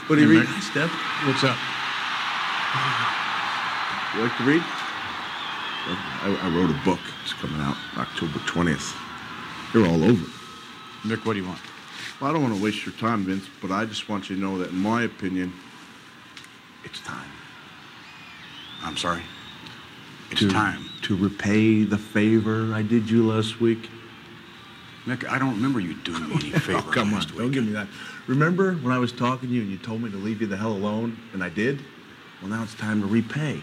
What are you Hey, Mick. Steph? What's up? You like to read? I, I wrote a book. It's coming out October 20th. They're all over. Mick, what do you want? Well, I don't want to waste your time, Vince, but I just want you to know that, in my opinion, it's time. I'm sorry. It's to, time. To repay the favor I did you last week. Mick, I don't remember you doing me any favor. Oh, come on. last Don't give me that. Remember when I was talking to you and you told me to leave you the hell alone, and I did? Well, now it's time to repay.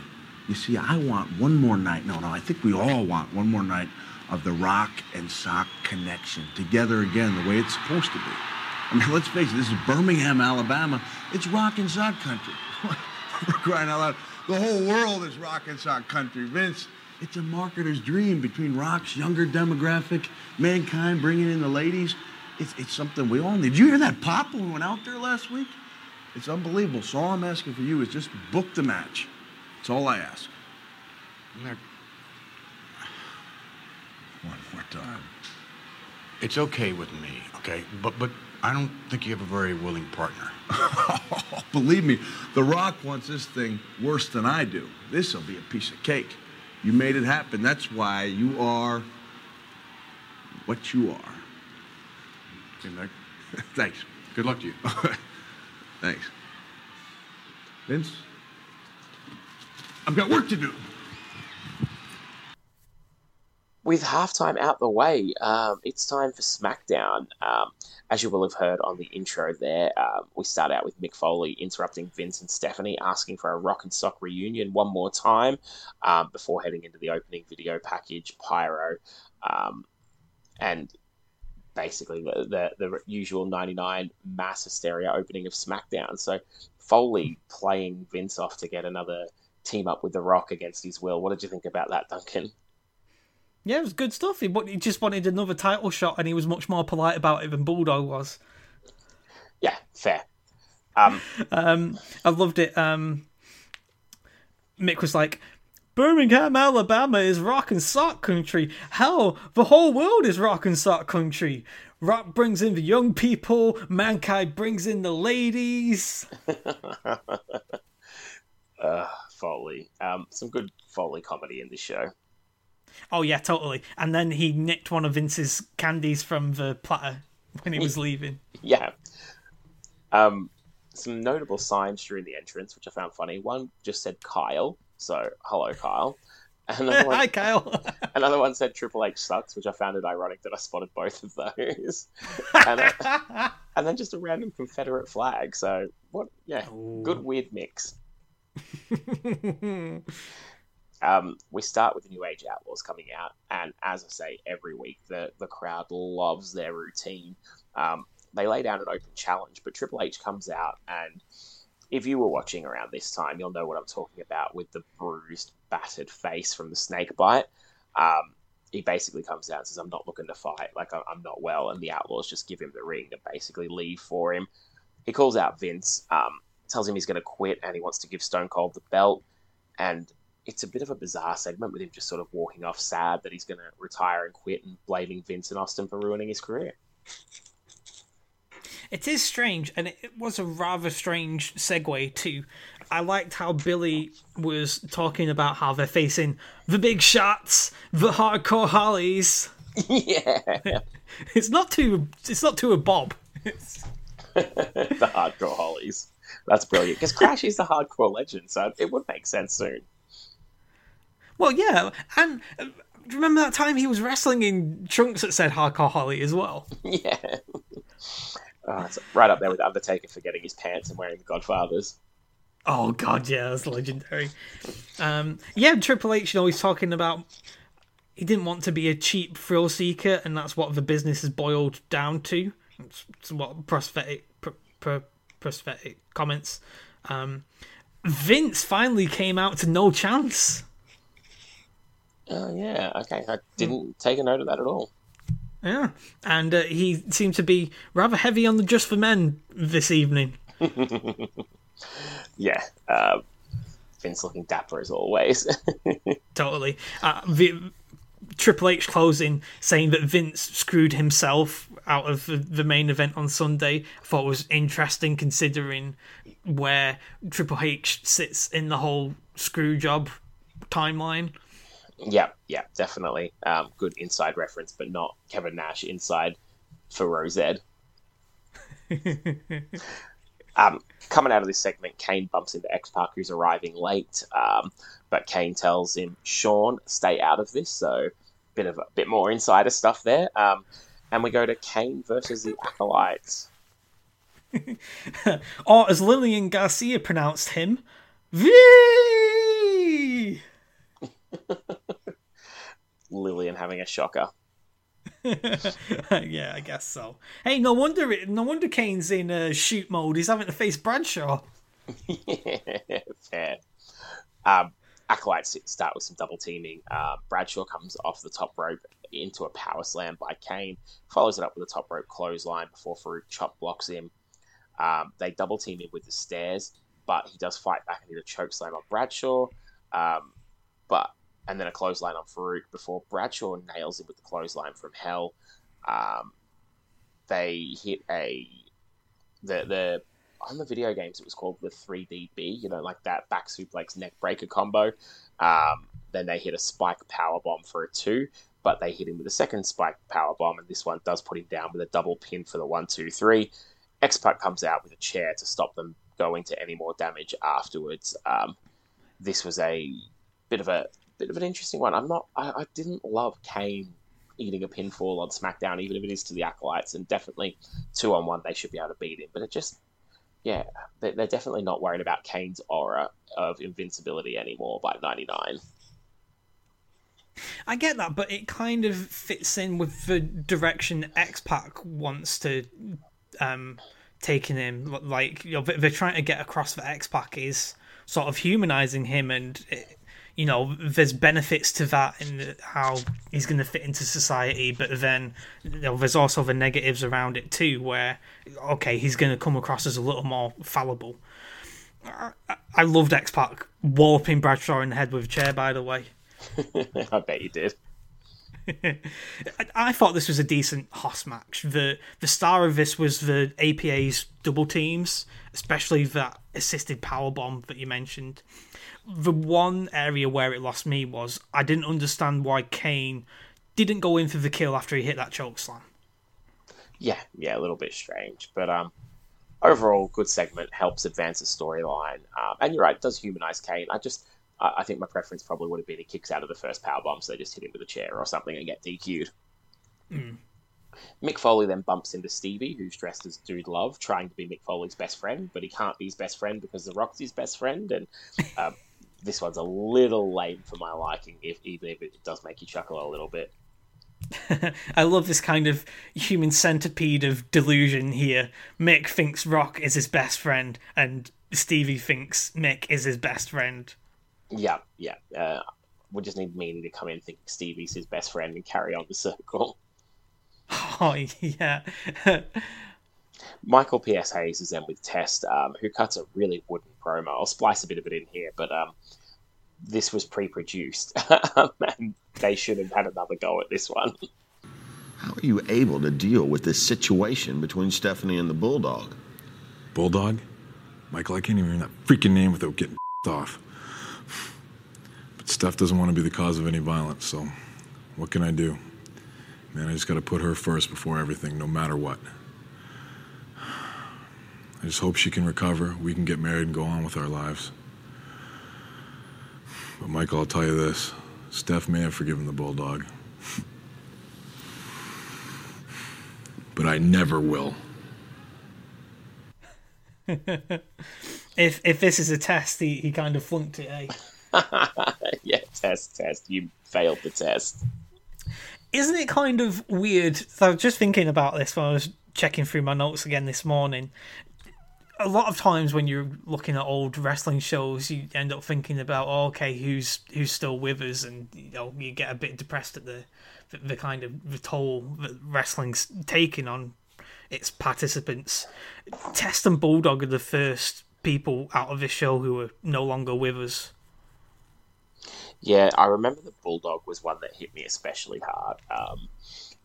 You see, I want one more night. No, no, I think we all want one more night of the rock and sock connection together again, the way it's supposed to be. I mean, let's face it, this is Birmingham, Alabama. It's rock and sock country. For crying out loud. The whole world is rock and sock country. Vince, it's a marketer's dream between rock's younger demographic, mankind bringing in the ladies. It's, it's something we all need. Did you hear that pop when we went out there last week? It's unbelievable. So all I'm asking for you is just book the match. That's all I ask. One more time. it's okay with me, okay? But but I don't think you have a very willing partner. Believe me, The Rock wants this thing worse than I do. This will be a piece of cake. You made it happen. That's why you are what you are. Thanks. Good luck to you. Thanks. Vince, I've got work to do. With halftime out the way, um, it's time for SmackDown. Um, as you will have heard on the intro there, um, we start out with Mick Foley interrupting Vince and Stephanie, asking for a rock and sock reunion one more time um, before heading into the opening video package, Pyro. Um, and basically the, the, the usual 99 mass hysteria opening of SmackDown. So Foley playing Vince off to get another team up with The Rock against his will. What did you think about that, Duncan? Yeah, it was good stuff. He, he just wanted another title shot, and he was much more polite about it than Bulldog was. Yeah, fair. Um, um, I loved it. Um, Mick was like, Birmingham, Alabama is rock and sock country. Hell, the whole world is rock and sock country. Rock brings in the young people, mankind brings in the ladies. uh, Foley. Um, some good Foley comedy in this show. Oh yeah, totally. And then he nicked one of Vince's candies from the platter when he was leaving. Yeah. Um, some notable signs during the entrance, which I found funny. One just said Kyle, so hello Kyle. Another one, Hi Kyle. another one said Triple H sucks, which I found it ironic that I spotted both of those. and, uh, and, then just a random Confederate flag. So what? Yeah, Ooh. good weird mix. Um, we start with the New Age Outlaws coming out, and as I say every week, the the crowd loves their routine. Um, they lay down an open challenge, but Triple H comes out and if you were watching around this time, you'll know what I'm talking about with the bruised, battered face from the snake bite. Um, he basically comes out and says, I'm not looking to fight, like I'm not well, and the Outlaws just give him the ring and basically leave for him. He calls out Vince, um, tells him he's going to quit and he wants to give Stone Cold the belt. And it's a bit of a bizarre segment with him just sort of walking off sad that he's going to retire and quit and blaming Vince and Austin for ruining his career. It is strange, and it was a rather strange segue too. I liked how Billy was talking about how they're facing the big shots, the hardcore hollies. Yeah, it's not too. It's not too a bob. the hardcore hollies. That's brilliant because Crash is the hardcore legend, so it would make sense soon. Well, yeah, and uh, remember that time he was wrestling in trunks that said hardcore holly as well. Yeah. Oh, it's right up there with Undertaker forgetting his pants and wearing the Godfathers. Oh god, yeah, that's legendary. Um, yeah, Triple H, you know, he's talking about he didn't want to be a cheap thrill seeker, and that's what the business has boiled down to. It's what prosthetic, pr- pr- prosthetic comments. Um, Vince finally came out to no chance. Oh yeah, okay. I didn't take a note of that at all. Yeah, and uh, he seemed to be rather heavy on the just for men this evening. yeah, uh, Vince looking dapper as always. totally. Uh, the, Triple H closing saying that Vince screwed himself out of the, the main event on Sunday. I thought was interesting considering where Triple H sits in the whole screw job timeline. Yeah, yeah, definitely. Um, good inside reference, but not Kevin Nash inside for Rosed. um, coming out of this segment, Kane bumps into X Pac, who's arriving late. Um, but Kane tells him, "Sean, stay out of this." So, bit of a bit more insider stuff there. Um, and we go to Kane versus the Acolytes. or as Lillian Garcia pronounced him, V. Lillian having a shocker. yeah, I guess so. Hey, no wonder it, no wonder Kane's in uh, shoot mode. He's having to face Bradshaw. yeah, fair. Um, Acolytes start with some double teaming. Uh, Bradshaw comes off the top rope into a power slam by Kane, follows it up with a top rope clothesline before Farouk chop blocks him. Um, they double team him with the stairs, but he does fight back into a choke slam on Bradshaw. Um, but and then a clothesline on Farouk before Bradshaw nails him with the clothesline from hell. Um, they hit a the the on the video games it was called the 3DB, you know, like that back suplex neck breaker combo. Um, then they hit a spike power bomb for a two, but they hit him with a second spike power bomb, and this one does put him down with a double pin for the one two three. X Pac comes out with a chair to stop them going to any more damage afterwards. Um, this was a bit of a bit of an interesting one. I'm not. I, I didn't love Kane eating a pinfall on SmackDown, even if it is to the acolytes, and definitely two on one they should be able to beat him. But it just, yeah, they're, they're definitely not worried about Kane's aura of invincibility anymore by '99. I get that, but it kind of fits in with the direction X Pac wants to um, taking him. Like you know, they're trying to get across that X Pac is sort of humanizing him, and it, you know, there's benefits to that in how he's going to fit into society. But then you know, there's also the negatives around it too, where okay, he's going to come across as a little more fallible. I, I loved X Pac walloping Bradshaw in the head with a chair. By the way. I bet you did. I thought this was a decent hoss match. The the star of this was the APA's double teams, especially that assisted power bomb that you mentioned. The one area where it lost me was I didn't understand why Kane didn't go in for the kill after he hit that choke slam. Yeah, yeah, a little bit strange, but um, overall good segment helps advance the storyline. Um, and you're right, it does humanize Kane. I just I think my preference probably would have been he kicks out of the first power bomb, so they just hit him with a chair or something and get DQ'd. Mm. Mick Foley then bumps into Stevie, who's dressed as Dude Love, trying to be Mick Foley's best friend, but he can't be his best friend because The Rock's his best friend, and um, this one's a little lame for my liking, if even if it does make you chuckle a little bit. I love this kind of human centipede of delusion here. Mick thinks Rock is his best friend, and Stevie thinks Mick is his best friend. Yeah, yeah. Uh, we just need Meanie to come in and think Stevie's his best friend and carry on the circle. Oh, yeah. Michael P.S. Hayes is then with Test, um, who cuts a really wooden promo. I'll splice a bit of it in here, but um, this was pre produced, and they should have had another go at this one. How are you able to deal with this situation between Stephanie and the Bulldog? Bulldog? Michael, I can't even remember that freaking name without getting off. But Steph doesn't want to be the cause of any violence, so what can I do? Man, I just got to put her first before everything, no matter what. I just hope she can recover. We can get married and go on with our lives. But, Michael, I'll tell you this Steph may have forgiven the Bulldog. but I never will. if if this is a test, he, he kind of flunked it, eh? yeah, test, test. You failed the test. Isn't it kind of weird? So I was just thinking about this when I was checking through my notes again this morning. A lot of times when you're looking at old wrestling shows, you end up thinking about, oh, okay, who's who's still with us, and you know you get a bit depressed at the the, the kind of the toll that wrestling's taking on its participants. Test and Bulldog are the first people out of this show who are no longer with us. Yeah, I remember the Bulldog was one that hit me especially hard. Um,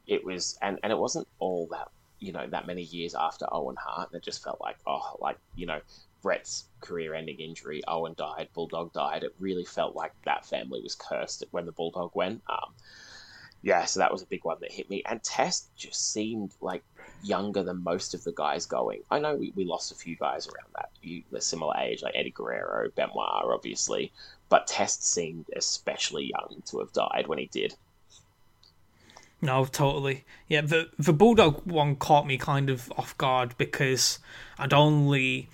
it was, and, and it wasn't all that, you know, that many years after Owen Hart. It just felt like, oh, like, you know, Bret's career ending injury, Owen died, Bulldog died. It really felt like that family was cursed when the Bulldog went. Um, yeah, so that was a big one that hit me. And Test just seemed like younger than most of the guys going. I know we, we lost a few guys around that, you, the similar age, like Eddie Guerrero, Benoit, obviously, but Test seemed especially young to have died when he did. No, totally. Yeah, the the Bulldog one caught me kind of off guard because I'd only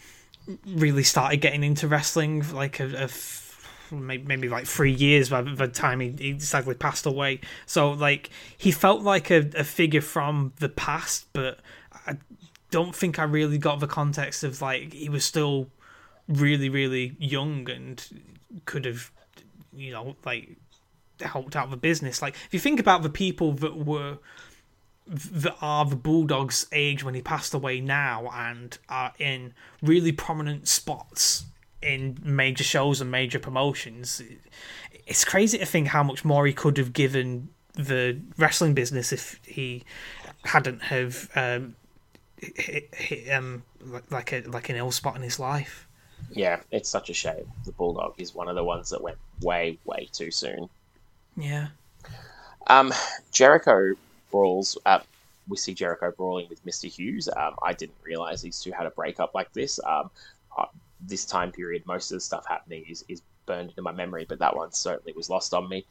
really started getting into wrestling like a, a maybe, maybe like three years by the time he, he sadly passed away. So like he felt like a, a figure from the past, but I don't think I really got the context of like he was still really really young and could have you know like helped out the business. Like if you think about the people that were that are the Bulldogs' age when he passed away now and are in really prominent spots in major shows and major promotions. It's crazy to think how much more he could have given the wrestling business if he hadn't have um, hit, hit um like a like an ill spot in his life. Yeah, it's such a shame. The Bulldog is one of the ones that went way way too soon. Yeah. Um, Jericho brawls. Uh, we see Jericho brawling with Mr. Hughes. Um, I didn't realize these two had a breakup like this. Um, this time period, most of the stuff happening is, is burned into my memory, but that one certainly was lost on me.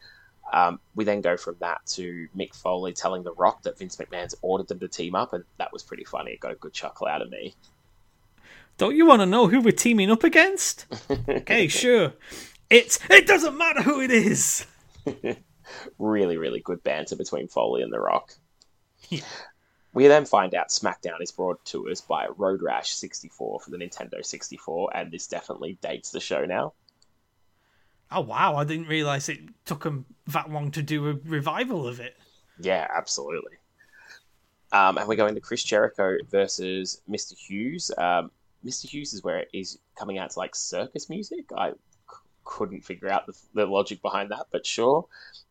Um, we then go from that to Mick Foley telling The Rock that Vince McMahon's ordered them to team up, and that was pretty funny. It got a good chuckle out of me. Don't you want to know who we're teaming up against? okay, sure. It's it doesn't matter who it is. really, really good banter between Foley and The Rock. We then find out SmackDown is brought to us by Road Rash 64 for the Nintendo 64, and this definitely dates the show now. Oh wow! I didn't realize it took them that long to do a revival of it. Yeah, absolutely. Um, and we're going to Chris Jericho versus Mr. Hughes. Um, Mr. Hughes is where it is coming out to like circus music. I couldn't figure out the, the logic behind that, but sure.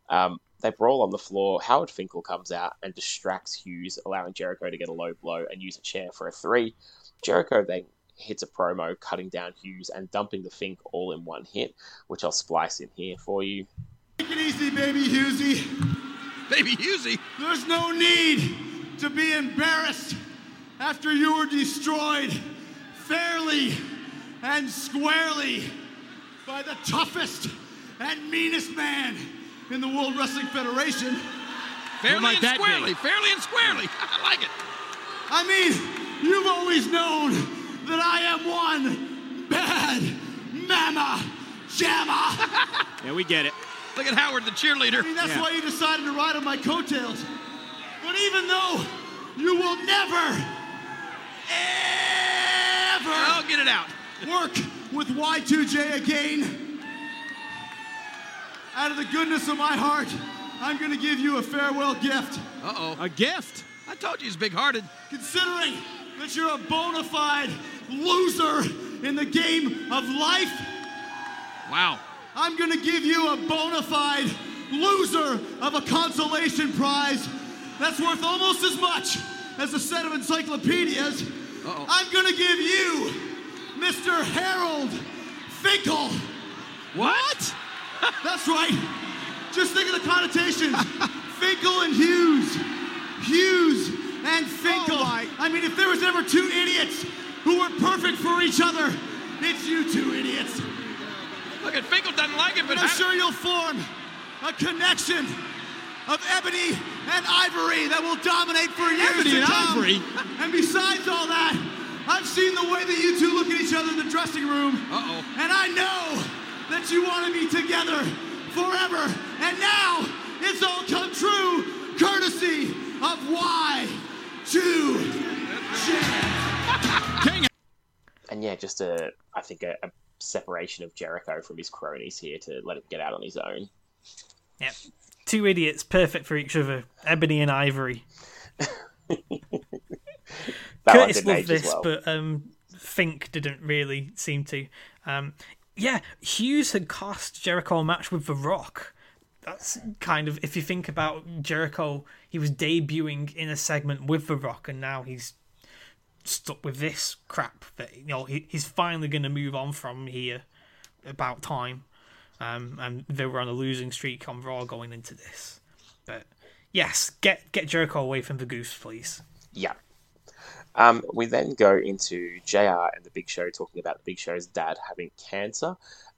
Um, they brawl on the floor. Howard Finkel comes out and distracts Hughes, allowing Jericho to get a low blow and use a chair for a three. Jericho then hits a promo, cutting down Hughes and dumping the Fink all in one hit, which I'll splice in here for you. Take it easy, baby Husey. Baby Husey? There's no need to be embarrassed after you were destroyed fairly and squarely by the toughest and meanest man in the World Wrestling Federation. Fairly and squarely. Fairly and squarely. I like it. I mean, you've always known that I am one bad mama jamma. Yeah, we get it. Look at Howard, the cheerleader. I mean, that's why you decided to ride on my coattails. But even though you will never, ever Oh, get it out. work with Y2J again, out of the goodness of my heart, I'm going to give you a farewell gift. Uh oh. A gift. I told you he's big hearted. Considering that you're a bona fide loser in the game of life, Wow. I'm going to give you a bona fide loser of a consolation prize that's worth almost as much as a set of encyclopedias. Uh-oh. I'm going to give you Mr. Harold Finkel. What? That's right. Just think of the connotations. Finkel and Hughes. Hughes and Finkel. Oh, I mean, if there was ever two idiots who were perfect for each other, it's you two idiots. Look at Finkel doesn't like it, but And I'm sure you'll form a connection of ebony and ivory that will dominate for years Ebony to and come. ivory? And besides all that, I've seen the way that you two look at each other in the dressing room. Uh-oh. And I know that you want to be together forever. And now it's all come true, courtesy of Y2J. And yeah, just a, I think a, a separation of Jericho from his cronies here to let him get out on his own. Yep. Two idiots, perfect for each other. Ebony and Ivory. That Curtis loved this, well. but um, Fink didn't really seem to. Um, yeah, Hughes had cost Jericho a match with The Rock. That's kind of if you think about Jericho, he was debuting in a segment with The Rock, and now he's stuck with this crap. That you know he, he's finally going to move on from here. About time, um, and they were on a losing streak on Raw going into this. But yes, get get Jericho away from the goose, please. Yeah. Um, we then go into JR and the Big Show talking about the Big Show's dad having cancer.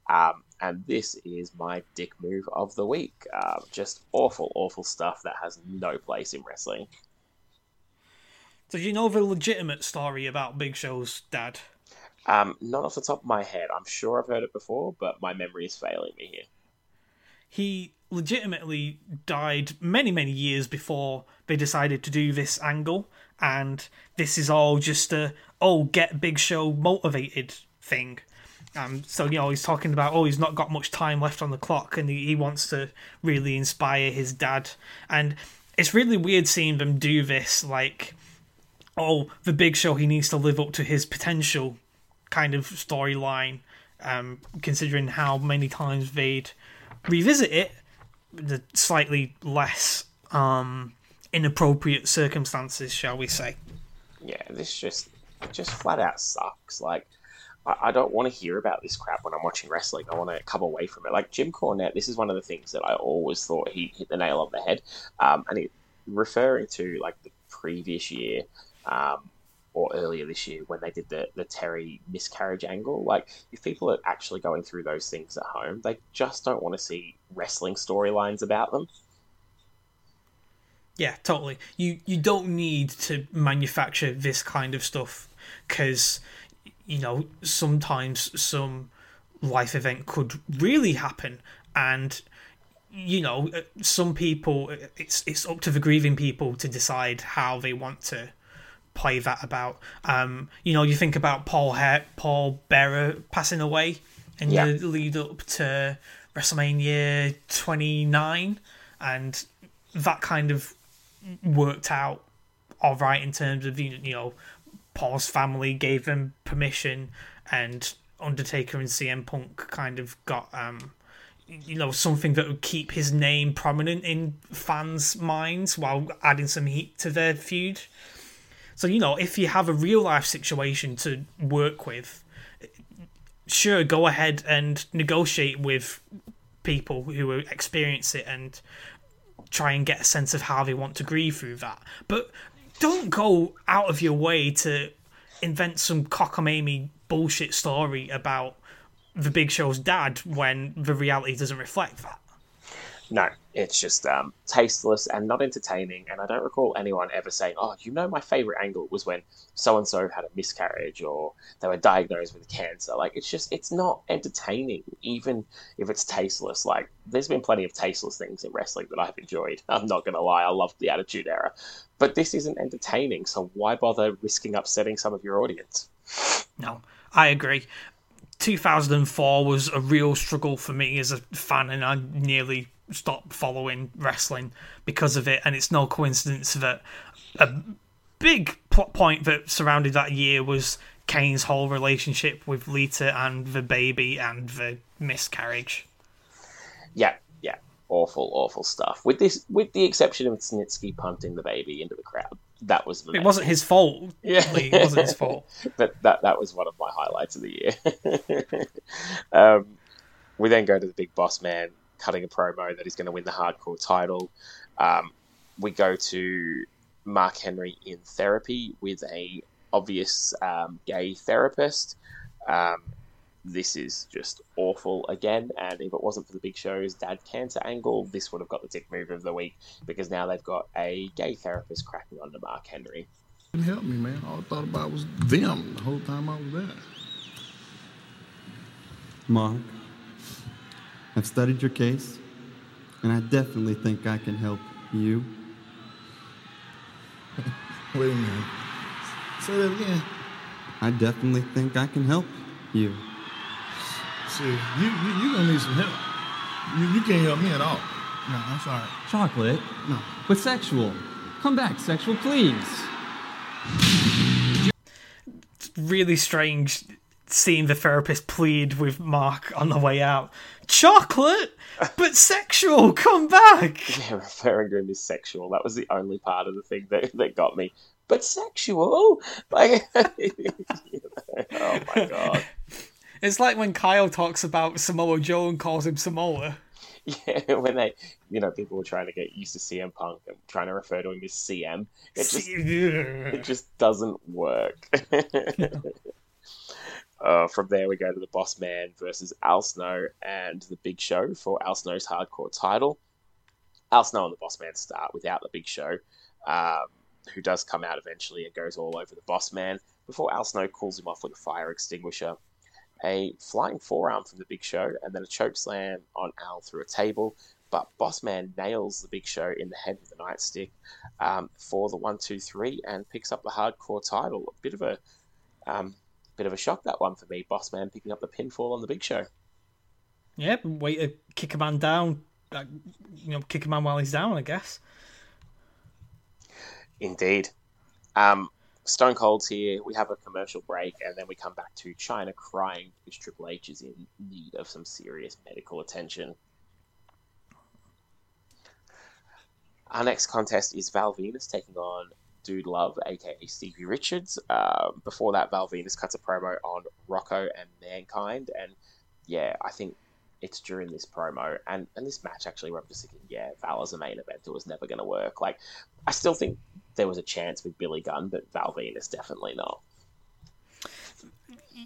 Um, and this is my dick move of the week. Um, just awful, awful stuff that has no place in wrestling. So do you know the legitimate story about Big Show's dad? Um, not off the top of my head. I'm sure I've heard it before, but my memory is failing me here. He legitimately died many, many years before they decided to do this angle, and this is all just a oh get Big Show motivated thing. Um, so you know he's talking about oh he's not got much time left on the clock, and he, he wants to really inspire his dad, and it's really weird seeing them do this like oh the Big Show he needs to live up to his potential kind of storyline, um, considering how many times they'd revisit it, the slightly less um, inappropriate circumstances, shall we say? Yeah, this just just flat out sucks. Like, I, I don't want to hear about this crap when I'm watching wrestling. I want to come away from it. Like Jim Cornette, this is one of the things that I always thought he hit the nail on the head. Um, and it, referring to like the previous year, um, or earlier this year when they did the, the Terri miscarriage angle. Like, if people are actually going through those things at home, they just don't want to see wrestling storylines about them. Yeah, totally. You you don't need to manufacture this kind of stuff because you know sometimes some life event could really happen, and you know, uh, some people it's it's up to the grieving people to decide how they want to play that about. Um, you know, you think about Paul he- Paul Bearer passing away in Yeah. the lead up to WrestleMania 29, and that kind of worked out all right in terms of you you know Paul's family gave them permission, and Undertaker and CM Punk kind of got um you know something that would keep his name prominent in fans' minds while adding some heat to their feud. So you know if you have a real life situation to work with, sure go ahead and negotiate with people who experience it and try and get a sense of how they want to grieve through that. But don't go out of your way to invent some cockamamie bullshit story about the Big Show's dad when the reality doesn't reflect that. No, it's just um, tasteless and not entertaining. And I don't recall anyone ever saying, "Oh, you know, my favorite angle was when so and so had a miscarriage or they were diagnosed with cancer." Like, it's just, it's not entertaining, even if it's tasteless. Like, there's been plenty of tasteless things in wrestling that I've enjoyed. I'm not gonna lie, I love the Attitude Era, but this isn't entertaining. So why bother risking upsetting some of your audience? No, I agree. 2004 was a real struggle for me as a fan, and I nearly stopped following wrestling because of it. And it's no coincidence that a big plot point that surrounded that year was Kane's whole relationship with Lita and the baby and the miscarriage. Yeah, yeah, awful, awful stuff. With this, with the exception of Snitsky punting the baby into the crowd, that was It wasn't his fault. Yeah. It wasn't his fault. but that that was one of my highlights of the year. um, we then go to the big boss man cutting a promo that he's going to win the hardcore title. Um, we go to Mark Henry in therapy with a obvious um, gay therapist. Um, this is just awful again, and if it wasn't for the Big Show's dad cancer angle, this would have got the dick move of the week because now they've got a gay therapist cracking onto Mark Henry. Didn't help me, man. All I thought about was them the whole time I was there. Mark, I've studied your case, and I definitely think I can help you. Wait a minute. Say that again. I definitely think I can help you. See, you you you gonna need some help. You you can't help me at all. No, I'm sorry. Chocolate? No. But sexual. Come back, sexual, please. Really strange seeing the therapist plead with Mark on the way out. Chocolate, but sexual. Come back. Yeah, referring to him as sexual. That was the only part of the thing that, that got me. But sexual? Like, oh my god. It's like when Kyle talks about Samoa Joe and calls him Samoa. Yeah, when they, you know, people were trying to get used to CM Punk and trying to refer to him as CM. It just, it just doesn't work. Uh, from there, we go to the Boss Man versus Al Snow and the Big Show for Al Snow's hardcore title. Al Snow and the Boss Man start without the Big Show, um, who does come out eventually and goes all over the Boss Man before Al Snow cools him off with a fire extinguisher. A flying forearm from the Big Show and then a choke slam on Al through a table. But Boss Man nails the Big Show in the head with a nightstick um, for the one, two, three, and picks up the hardcore title. A bit of a um, bit of a shock that one for me. Boss Man picking up the pinfall on the Big Show. Yeah, way to kick a man down. Like, you know, kick a man while he's down, I guess. Indeed. Um, Stone Cold's here. We have a commercial break, and then we come back to Chyna crying because Triple H is in need of some serious medical attention. Our next contest is Val Venis taking on Dude Love, aka Stevie Richards. Um, before that, Val Venis cuts a promo on Rocco and Mankind, and yeah, I think it's during this promo and, and this match actually where I'm just thinking, yeah, Val as a main event it was never going to work. Like, I still think there was a chance with Billy Gunn, but Val Venis definitely not.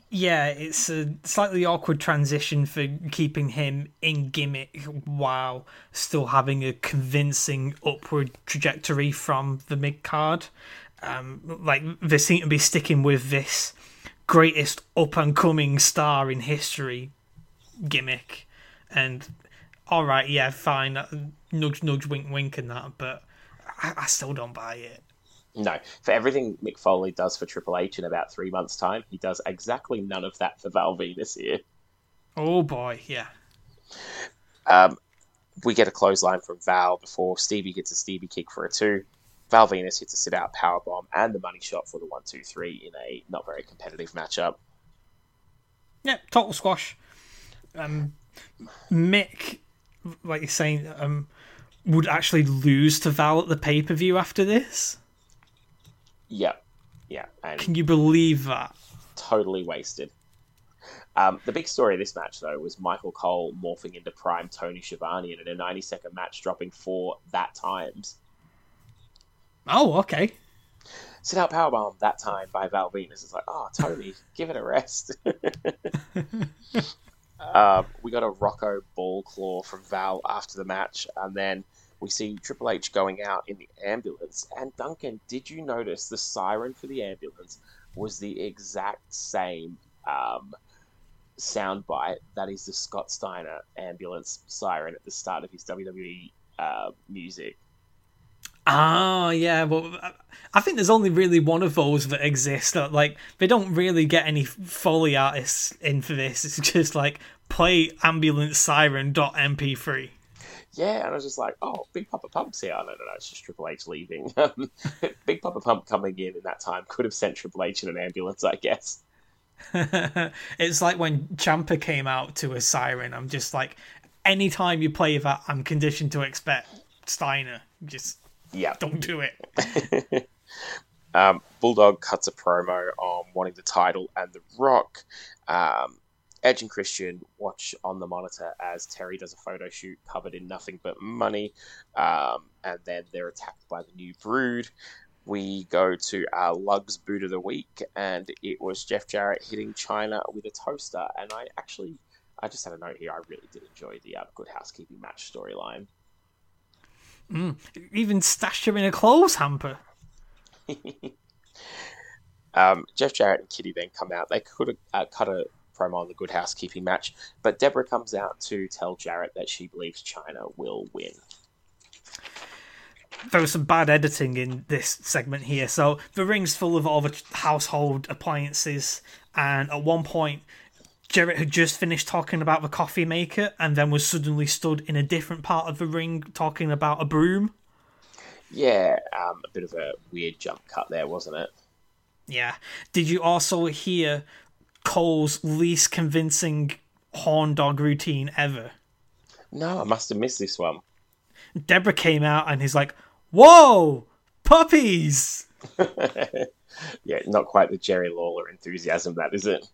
Yeah, it's a slightly awkward transition for keeping him in gimmick while still having a convincing upward trajectory from the mid card. Um, like they seem to be sticking with this greatest up and coming star in history gimmick, and all right, yeah, fine, uh, nudge, nudge, wink, wink, and that, but I, I still don't buy it. No, for everything Mick Foley does for Triple H in about three months' time, he does exactly none of that for Val this year. Oh boy, yeah. Um, we get a clothesline from Val before Stevie gets a Stevie kick for a two. Val Venis hits a sit out power bomb and the money shot for the one, two, three in a not very competitive matchup. Yeah, total squash. Um, Mick, like you're saying, um, would actually lose to Val at the pay per view after this. Yeah, yeah. And Can you believe that? totally wasted. Um, the big story of this match, though, was Michael Cole morphing into prime Tony Schiavone and in a 90 second match dropping four that times. Oh, okay. Sit out powerbomb that time by Val Venis. It's like, oh, Tony, give it a rest. um, we got a Rocco ball claw from Val after the match, and then we see Triple H going out in the ambulance. And Duncan, did you notice the siren for the ambulance was the exact same um, soundbite that is the Scott Steiner ambulance siren at the start of his WWE uh, music? Oh, yeah. Well, I think there's only really one of those that exist. That, Like, they don't really get any Foley artists in for this. It's just like play ambulance siren dot mp3. Yeah, and I was just like, oh, Big Papa Pump's here. No, no, no, it's just Triple H leaving. Um, Big Papa Pump coming in in that time could have sent Triple H in an ambulance, I guess. it's like when Champa came out to a siren. I'm just like, anytime you play that, I'm conditioned to expect Steiner. Just yeah, don't do it. Um, Bulldog cuts a promo on wanting the title and The Rock. Um, Edge and Christian watch on the monitor as Terri does a photo shoot covered in nothing but money, um, and then they're attacked by the new brood. We go to our Lugs boot of the week, and it was Jeff Jarrett hitting Chyna with a toaster. And I actually, I just had a note here. I really did enjoy the uh, Good Housekeeping match storyline. Mm. Even stashed him in a clothes hamper. Um, Jeff Jarrett and Kitty then come out. They could have uh, cut a promo on the Good Housekeeping match, but Debra comes out to tell Jarrett that she believes Chyna will win. There was some bad editing in this segment here. So the ring's full of all the household appliances, and at one point, Jarrett had just finished talking about the coffee maker, and then was suddenly stood in a different part of the ring talking about a broom. Yeah, um, a bit of a weird jump cut there, wasn't it? Yeah. Did you also hear Cole's least convincing horn dog routine ever? No, I must have missed this one. Debra came out and he's like, "Whoa, puppies!" yeah, not quite the Jerry Lawler enthusiasm, that is it?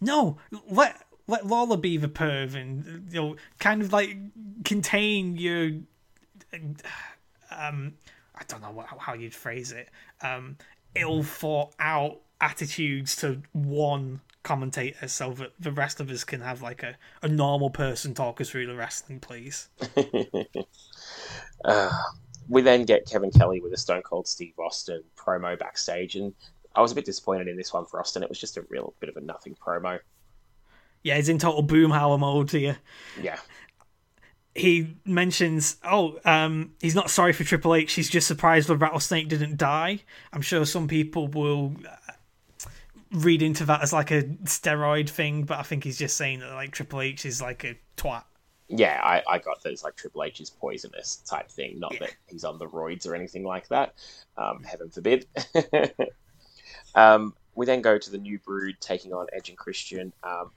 No, let let Lawler be the perv and you know, kind of like contain your, um, I don't know what, how you'd phrase it, um, ill thought out attitudes to one commentator, so that the rest of us can have like a, a normal person talk us through the wrestling, please. Uh, we then get Kevin Kelly with a Stone Cold Steve Austin promo backstage, and I was a bit disappointed in this one for Austin. It was just a real bit of a nothing promo. Yeah, he's in total boomhauer mode here. Yeah. He mentions, oh, um, he's not sorry for Triple H. He's just surprised the rattlesnake didn't die. I'm sure some people will read into that as like a steroid thing, but I think he's just saying that like Triple H is like a twat. Yeah, I, I got that it's like Triple H is poisonous type thing, not that he's on the roids or anything like that. Um, heaven forbid. um, we then go to the new brood taking on Edge and Christian. Um,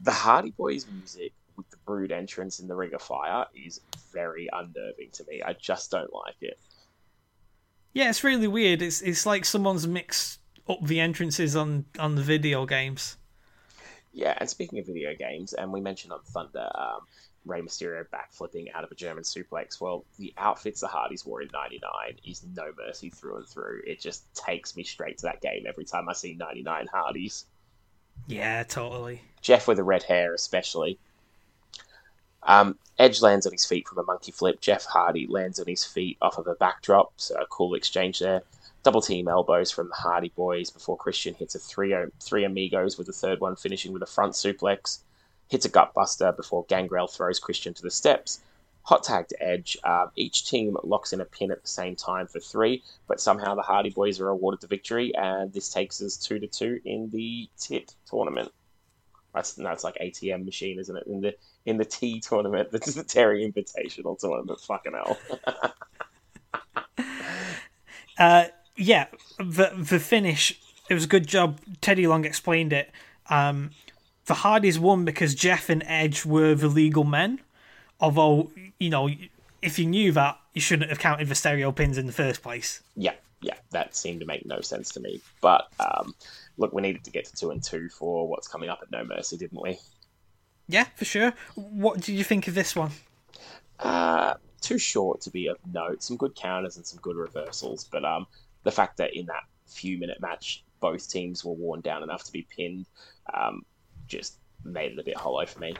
the Hardy Boys music with the brood entrance in the Ring of Fire is very unnerving to me. I just don't like it. Yeah, it's really weird. It's it's like someone's mixed up the entrances on on the video games. Yeah, and speaking of video games, and we mentioned on Thunder, um, Rey Mysterio backflipping out of a German suplex. Well, the outfits the Hardys wore in '99 is no mercy through and through. It just takes me straight to that game every time I see '99 Hardys. Yeah, totally. Jeff with the red hair, especially. Um, Edge lands on his feet from a monkey flip. Jeff Hardy lands on his feet off of a backdrop. So a cool exchange there. Double team elbows from the Hardy Boys before Christian hits a three three amigos with the third one finishing with a front suplex. hits a gutbuster before Gangrel throws Christian to the steps. Hot tag to Edge. Um, each team locks in a pin at the same time for three, but somehow the Hardy Boys are awarded the victory, and this takes us two to two in the tit tournament. That's like ATM machine, isn't it? In the in the T tournament, this is the Terri Invitational tournament. Fucking hell. Uh, yeah, the the finish. It was a good job. Teddy Long explained it. Um, the Hardys won because Jeff and Edge were the legal men. Although you know, if you knew that, you shouldn't have counted the stereo pins in the first place. Yeah, yeah, that seemed to make no sense to me. But um, look, we needed to get to two and two for what's coming up at No Mercy, didn't we? Yeah, for sure. What did you think of this one? Uh, too short to be of note. Some good counters and some good reversals, but um, the fact that in that few minute match both teams were worn down enough to be pinned um, just made it a bit hollow for me.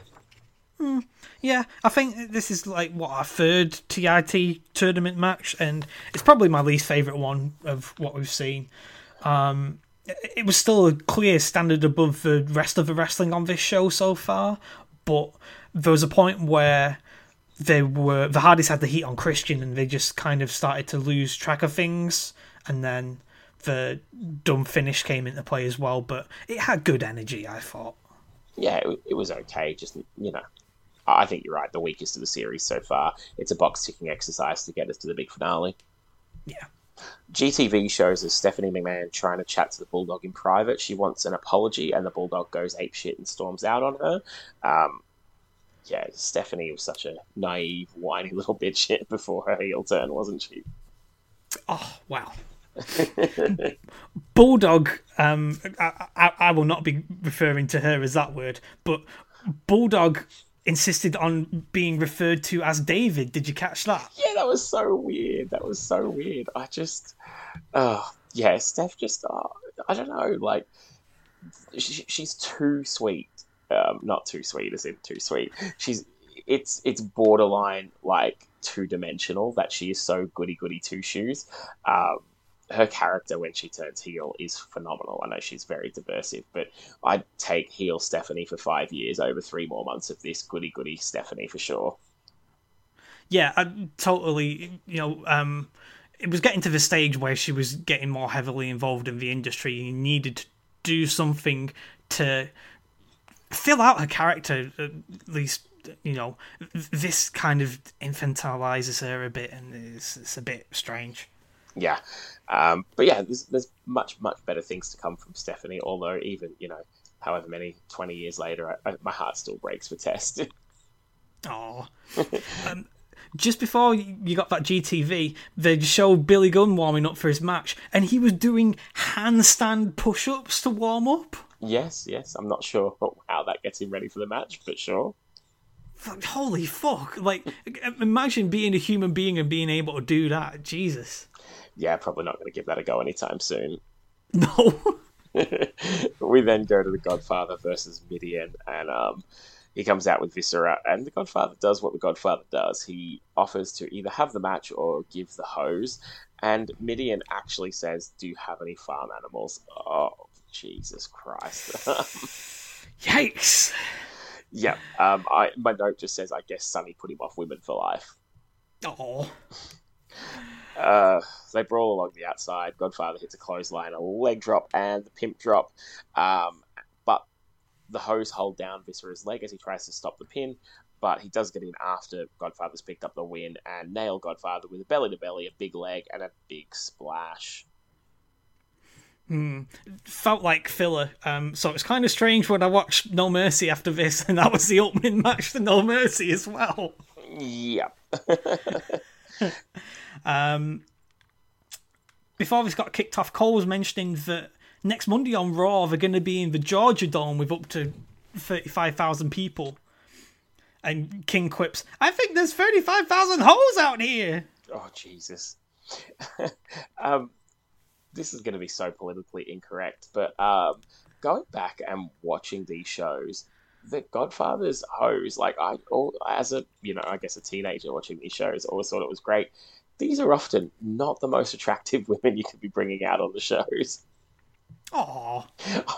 Hmm, yeah, I think this is like what our third TIT tournament match, and it's probably my least favorite one of what we've seen. Um, it was still a clear standard above the rest of the wrestling on this show so far, but there was a point where they were the Hardys had the heat on Christian, and they just kind of started to lose track of things, and then the dumb finish came into play as well. But it had good energy, I thought. Yeah, it, it was okay. Just you know, I think you're right. The weakest of the series so far. It's a box ticking exercise to get us to the big finale. Yeah. GTV shows us Stephanie McMahon trying to chat to the Bulldog in private. She wants an apology, and the Bulldog goes ape shit and storms out on her. Um, yeah, Stephanie was such a naive, whiny little bitch before her heel turn, wasn't she? Oh wow. Bulldog, um, I, I, I will not be referring to her as that word, but Bulldog insisted on being referred to as David. Did you catch that? Yeah, that was so weird. That was so weird. I just, oh, yeah, Steph just, oh, I don't know, like, she, she's too sweet. Um, not too sweet, as in too sweet. She's, it's, it's borderline like two dimensional that she is so goody goody two shoes. Um, her character when she turns heel is phenomenal. I know she's very diversive, but I'd take heel Stephanie for five years over three more months of this goody goody Stephanie for sure. Yeah, I totally. You know, um, it was getting to the stage where she was getting more heavily involved in the industry. You needed to do something to fill out her character, at least. You know, this kind of infantilizes her a bit, and it's, it's a bit strange. Yeah, um, but yeah, there's, there's much much better things to come from Stephanie. Although even you know, however many twenty years later, I, I, my heart still breaks for Test. Oh, um, just before you got that GTV, they showed Billy Gunn warming up for his match, and he was doing handstand push-ups to warm up. Yes, yes. I'm not sure how that gets him ready for the match, but sure. Holy fuck! Like, imagine being a human being and being able to do that. Jesus yeah, probably not going to give that a go anytime soon. No. we then go to the Godfather versus Mideon and um, he comes out with Viscera, and the Godfather does what the Godfather does. He offers to either have the match or give the hoes, and Mideon actually says, "Do you have any farm animals?" Oh, Jesus Christ! Yikes! Yeah, um, I my note just says, "I guess Sunny put him off women for life." Oh. Uh, they brawl along the outside. Godfather hits a clothesline, a leg drop, and the pimp drop. Um, but the hoes hold down Viscera's leg as he tries to stop the pin. But he does get in after Godfather's picked up the win and nail Godfather with a belly to belly, a big leg, and a big splash. Hmm. Felt like filler. Um, so it's kind of strange when I watched No Mercy after this, and that was the opening match to No Mercy as well. Yep. Um, before this got kicked off, Cole was mentioning that next Monday on Raw they're going to be in the Georgia Dome with up to thirty-five thousand people. And King quips, "I think there's thirty-five thousand hoes out here." Oh Jesus! um, this is going to be so politically incorrect, but um, going back and watching these shows, the Godfather's hoes, like I, all, as a you know, I guess a teenager watching these shows, always thought it was great these are often not the most attractive women you could be bringing out on the shows. Oh,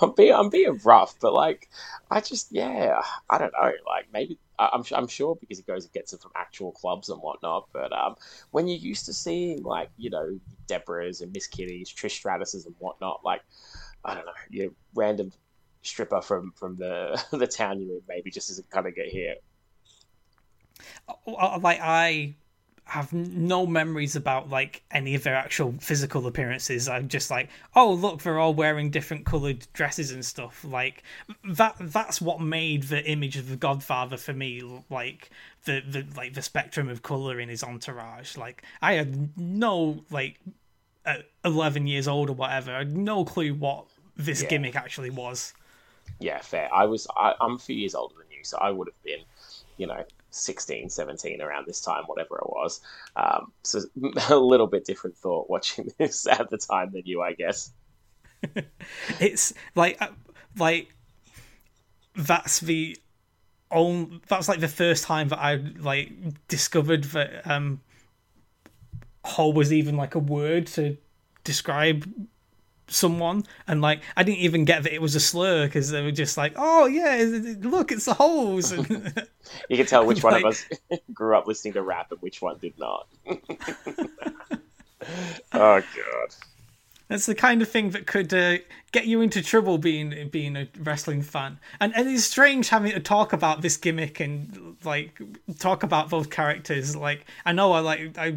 I'm being I'm being rough, but like I just yeah I don't know like maybe I'm I'm sure because he goes and gets it from actual clubs and whatnot. But um, when you're used to seeing like you know Debra's and Miss Kitty's, Trish Stratus's and whatnot, like I don't know, your random stripper from from the the town you're in maybe just isn't gonna get here. Like I have no memories about like any of their actual physical appearances. I'm just like, oh look, they're all wearing different coloured dresses and stuff. Like that that's what made the image of the Godfather for me like the, the like the spectrum of colour in his entourage. Like I had no like uh, eleven years old or whatever, I had no clue what this Yeah. gimmick actually was. Yeah, fair. I was I, I'm a few years older than you, so I would have been, you know, 16, 17 around this time, whatever it was. Um, so a little bit different thought watching this at the time than you, I guess. it's like uh, like that's the only that's like the first time that I like discovered that um hole was even like a word to describe someone and like I didn't even get that it was a slur because they were just like oh yeah look it's the holes and You can tell which one of us grew up listening to rap and which one did not. oh god. That's the kind of thing that could uh, get you into trouble being being a wrestling fan. And and it's strange having to talk about this gimmick and like talk about those characters. Like I know I like I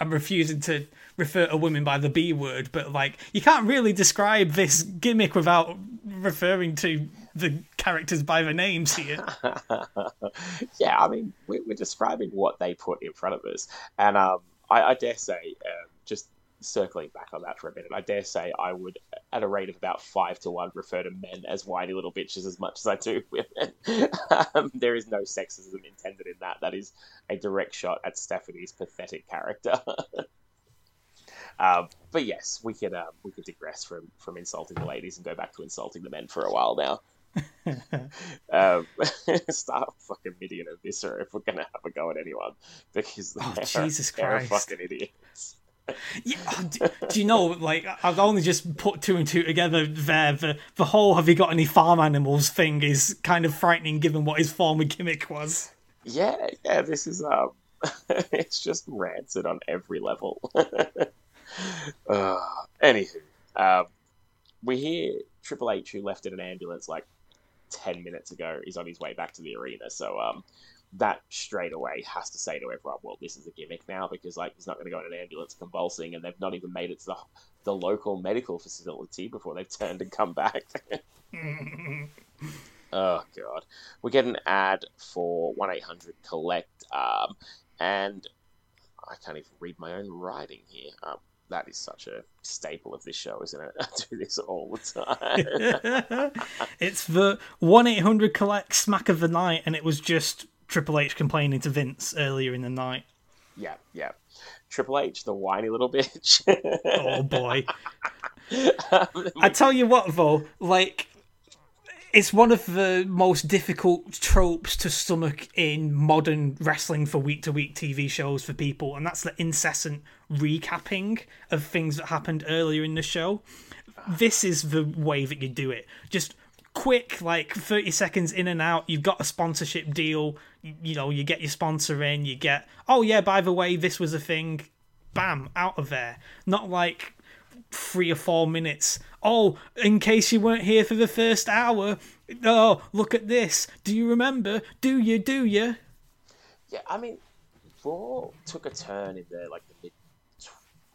I'm refusing to refer to women by the B word, but like you can't really describe this gimmick without referring to the characters by their names here. yeah, I mean, we're, we're describing what they put in front of us, and um, I, I dare say, um, just circling back on that for a minute, I dare say I would, at a rate of about five to one, refer to men as whiny little bitches as much as I do women. um, there is no sexism intended in that. That is a direct shot at Stephanie's pathetic character. Um, but yes, we could um, we could digress from from insulting the ladies and go back to insulting the men for a while now. um, start fucking Mideon and Viscera if we're gonna have a go at anyone because Oh, Jesus they're Christ. fucking idiots. Yeah, oh, do, do you know, like, I've only just put two and two together there. The, the whole have you got any farm animals thing is kind of frightening given what his former gimmick was. Yeah, yeah, this is um, it's just rancid on every level. Uh, anywho, um, we hear Triple H, who left in an ambulance like ten minutes ago, is on his way back to the arena. So um, that straight away has to say to everyone, well, this is a gimmick now because like he's not going to go in an ambulance convulsing, and they've not even made it to the the local medical facility before they've turned and come back. Oh god, we get an ad for one eight hundred collect, um, and I can't even read my own writing here. Um, that is such a staple of this show, isn't it? I do this all the time. it's the 1 800 collect smack of the night, and it was just Triple H complaining to Vince earlier in the night. yeah, yeah. Triple H, the whiny little bitch. Oh boy. Um, I tell you what, though, like, it's one of the most difficult tropes to stomach in modern wrestling for week to week TV shows for people, and that's the incessant recapping of things that happened earlier in the show. This is the way that you do it. Just quick, like 30 seconds in and out. You've got a sponsorship deal, you, you know, you get your sponsor in, you get, oh, yeah, by the way, this was a thing. Bam, out of there. Not like three or four minutes. Oh, in case you weren't here for the first hour, oh, look at this. Do you remember? Do you? Do you? Yeah, I mean, Raw took a turn in the like the mid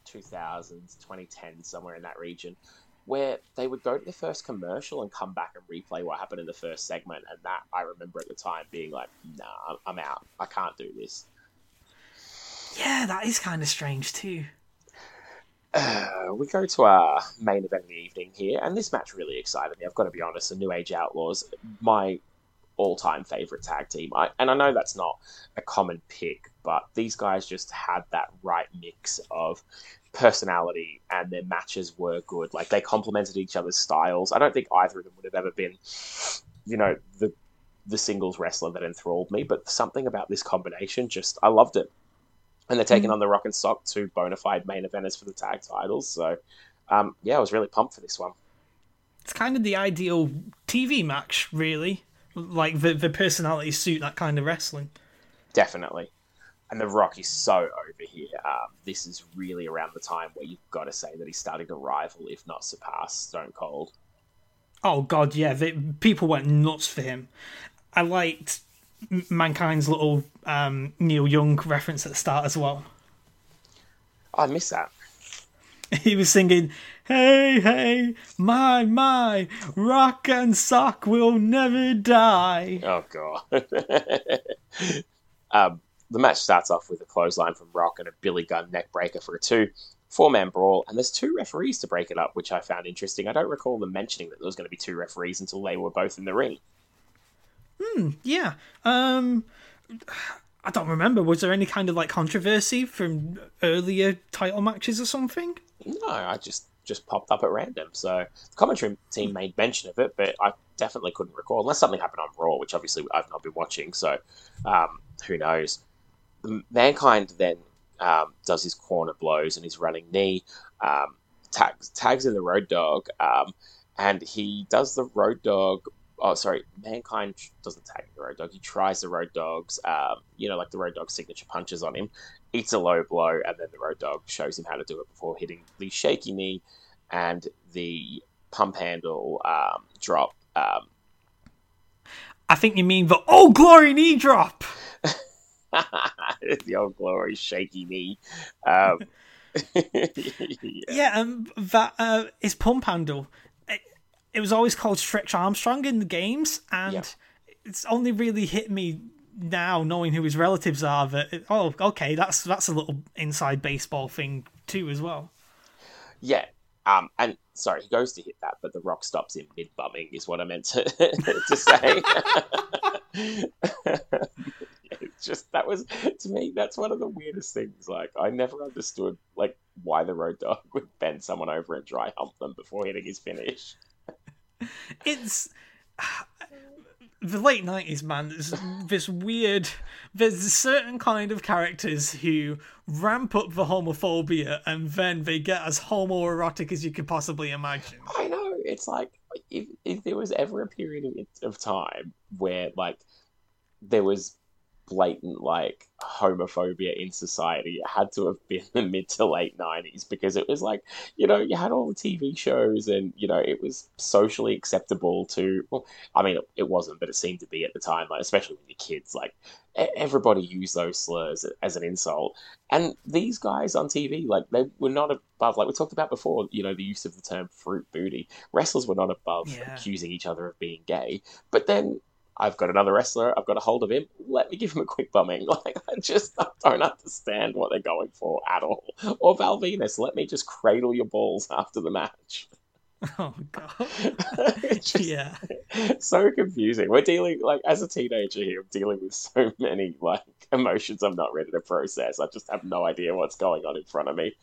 two thousands, twenty ten, somewhere in that region, where they would go to the first commercial and come back and replay what happened in the first segment, and that I remember at the time being like, "Nah, I'm out. I can't do this." Yeah, that is kind of strange too. Uh, we go to our main event of the evening here, and this match really excited me. I've got to be honest. The New Age Outlaws, my all-time favorite tag team, I, and I know that's not a common pick, but these guys just had that right mix of personality, and their matches were good. Like they complemented each other's styles. I don't think either of them would have ever been, you know, the the singles wrestler that enthralled me, but something about this combination just I loved it and they're taking on the Rock and Sock, two bona fide main eventers for the tag titles. So, um, yeah, I was really pumped for this one. it's kind of the ideal TV match, really. Like the the personality suit that kind of wrestling. Definitely. And The Rock is so over here. Um, this is really around the time where you've got to say that he's starting to rival, if not surpass, Stone Cold. Oh god, yeah, they, people went nuts for him. I liked Mankind's little um, Neil Young reference at the start as well. I miss that. He was singing, "Hey, hey, my, my, rock and sock will never die." Oh god. um, the match starts off with a clothesline from Rock and a Billy Gunn neckbreaker for a two. Four man brawl, and there's two referees to break it up, which I found interesting. I don't recall them mentioning that there was going to be two referees until they were both in the ring. Hmm, yeah. Um, I don't remember. Was there any kind of like controversy from earlier title matches or something? No, I just just popped up at random. So the commentary team made mention of it, but I definitely couldn't recall unless something happened on Raw, which obviously I've not been watching. So um, who knows? Mankind then um, does his corner blows and his running knee, um, tags tags in the Road Dog, um, and he does the Road Dog. Oh, sorry, Mankind doesn't tag the Road Dog. He tries the Road Dog's, um, you know, like the Road Dog signature punches on him, eats a low blow, and then the Road Dog shows him how to do it before hitting the shaky knee and the pump handle um, drop. Um, I think you mean the old glory knee drop. the old glory shaky knee. Um, yeah, um, that uh, his pump handle. It, was always called Stretch Armstrong in the games, and Yeah. it's only really hit me now, knowing who his relatives are. That it- oh, okay, that's that's a little inside baseball thing too, as well. yeah. Um, and sorry, he goes to hit that, but the rock stops him mid bumming, is what I meant to, to say. it's just that was to me that's one of the weirdest things. Like I never understood like why the road dog would bend someone over and dry hump them before hitting his finish. It's the late nineties, man. There's this weird. There's a certain kind of characters who ramp up the homophobia, and then they get as homoerotic as you could possibly imagine. I know it's like if if there was ever a period of time where like there was blatant like homophobia in society, it had to have been the mid to late nineties because it was like you know you had all the TV shows and you know it was socially acceptable to. Well, I mean it, it wasn't, but it seemed to be at the time. Like especially when you're kids, like everybody used those slurs as an insult. And these guys on TV, like they were not above. Like we talked about before, you know, the use of the term "fruit booty." Wrestlers were not above Yeah. accusing each other of being gay. But then I've got another wrestler. I've got a hold of him. Let me give him a quick bumming. Like I just I don't understand what they're going for at all. Or Val Venis, let me just cradle your balls after the match. Oh god. Just yeah. so confusing. We're dealing like as a teenager here, I'm dealing with so many like emotions I'm not ready to process. I just have no idea what's going on in front of me.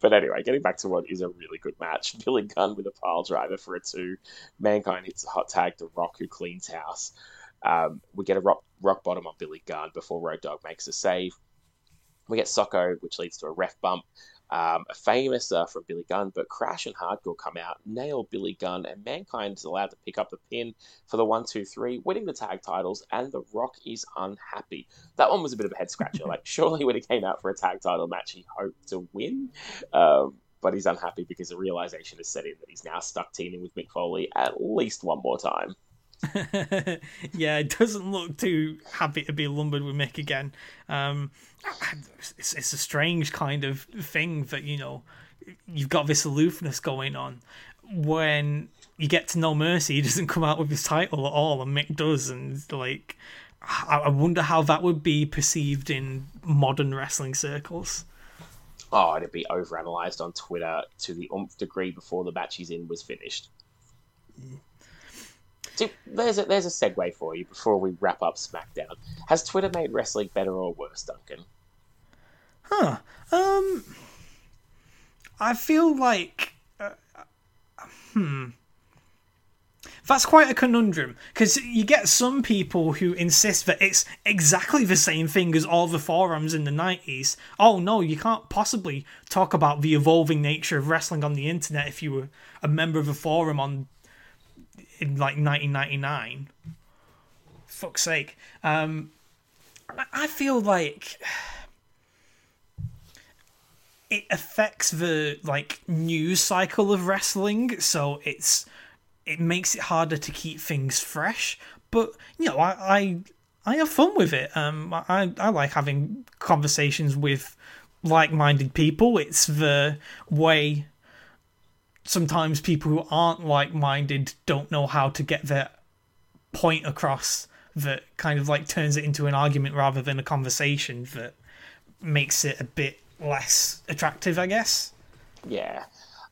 But anyway, getting back to what is a really good match. Billy Gunn with a pile driver for a two. Mankind hits a hot tag to Rock who cleans house. Um, we get a rock, rock bottom on Billy Gunn before Road Dog makes a save. We get Socko, which leads to a ref bump. Um, a famous uh, from Billy Gunn, but Crash and Hardcore come out, nail Billy Gunn, and Mankind is allowed to pick up the pin for the one, two, three, winning the tag titles, and The Rock is unhappy. That one was a bit of a head scratcher. like, surely when he came out for a tag title match, he hoped to win, um, but he's unhappy because the realization is set in that he's now stuck teaming with Mick Foley at least one more time. yeah, it doesn't look too happy to be lumbered with Mick again. Um, it's, it's a strange kind of thing that you know you've got this aloofness going on when you get to No Mercy. He doesn't come out with his title at all, and Mick does, and like I, I wonder how that would be perceived in modern wrestling circles. Oh, it'd be overanalyzed on Twitter to the umph degree before the match he's in was finished. So there's a, there's a segue for you before we wrap up SmackDown. Has Twitter made wrestling better or worse, Duncan? Huh. Um. I feel like. Uh, hmm. That's quite a conundrum because you get some people who insist that it's exactly the same thing as all the forums in the 90s. Oh no, you can't possibly talk about the evolving nature of wrestling on the internet if you were a member of a forum on in like 1999. Fuck's sake. Um, I feel like it affects the like news cycle of wrestling, so it's it makes it harder to keep things fresh. But you know, I I, I have fun with it. Um, I I like having conversations with like-minded people. It's the way sometimes people who aren't like-minded don't know how to get their point across that kind of like turns it into an argument rather than a conversation that makes it a bit less attractive, I guess. Yeah.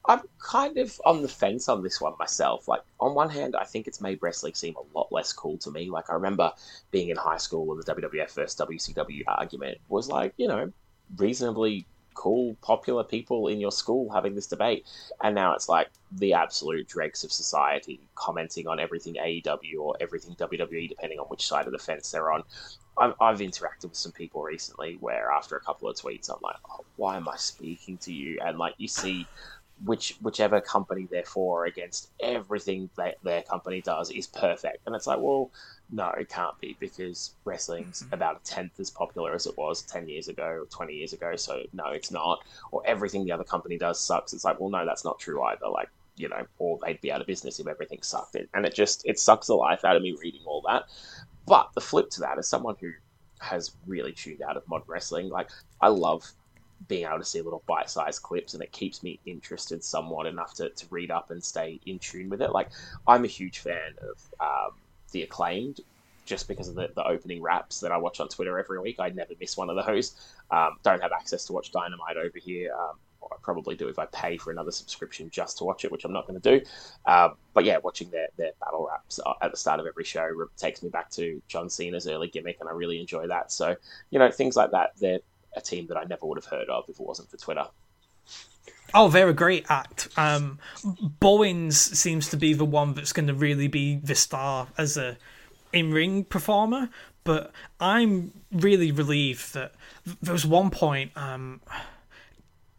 I'm kind of on the fence on this one myself. Like, on one hand, I think it's made wrestling seem a lot less cool to me. Like, I remember being in high school when the WWF versus WCW argument was like, you know, reasonably cool, popular people in your school having this debate. And now it's like the absolute dregs of society commenting on everything AEW or everything WWE, depending on which side of the fence they're on. I've, I've interacted with some people recently where after a couple of tweets, I'm like, oh, why am I speaking to you? And like, you see which whichever company they're for against everything that their company does is perfect. And it's like, well, no, it can't be because wrestling's mm-hmm. about a tenth as popular as it was ten years ago or twenty years ago. So no, it's not. Or everything the other company does sucks. It's like, well, no, that's not true either. Like you know, or they'd be out of business if everything sucked. And it just it sucks the life out of me reading all that. But the flip to that is someone who has really tuned out of modern wrestling, like I love being able to see little bite-sized clips and it keeps me interested somewhat enough to, to read up and stay in tune with it like i'm a huge fan of um, the acclaimed just because of the, the opening raps that i watch on twitter every week i never miss one of those um, don't have access to watch dynamite over here um, I probably do if I pay for another subscription just to watch it, which I'm not going to do. Um, but yeah, watching their, their battle raps at the start of every show takes me back to John Cena's early gimmick, and I really enjoy that. So, you know, things like that, they're a team that I never would have heard of if it wasn't for Twitter. Oh, they're a great act. Um, Bowens seems to be the one that's going to really be the star as a in-ring performer. But I'm really relieved that there was one point. Um,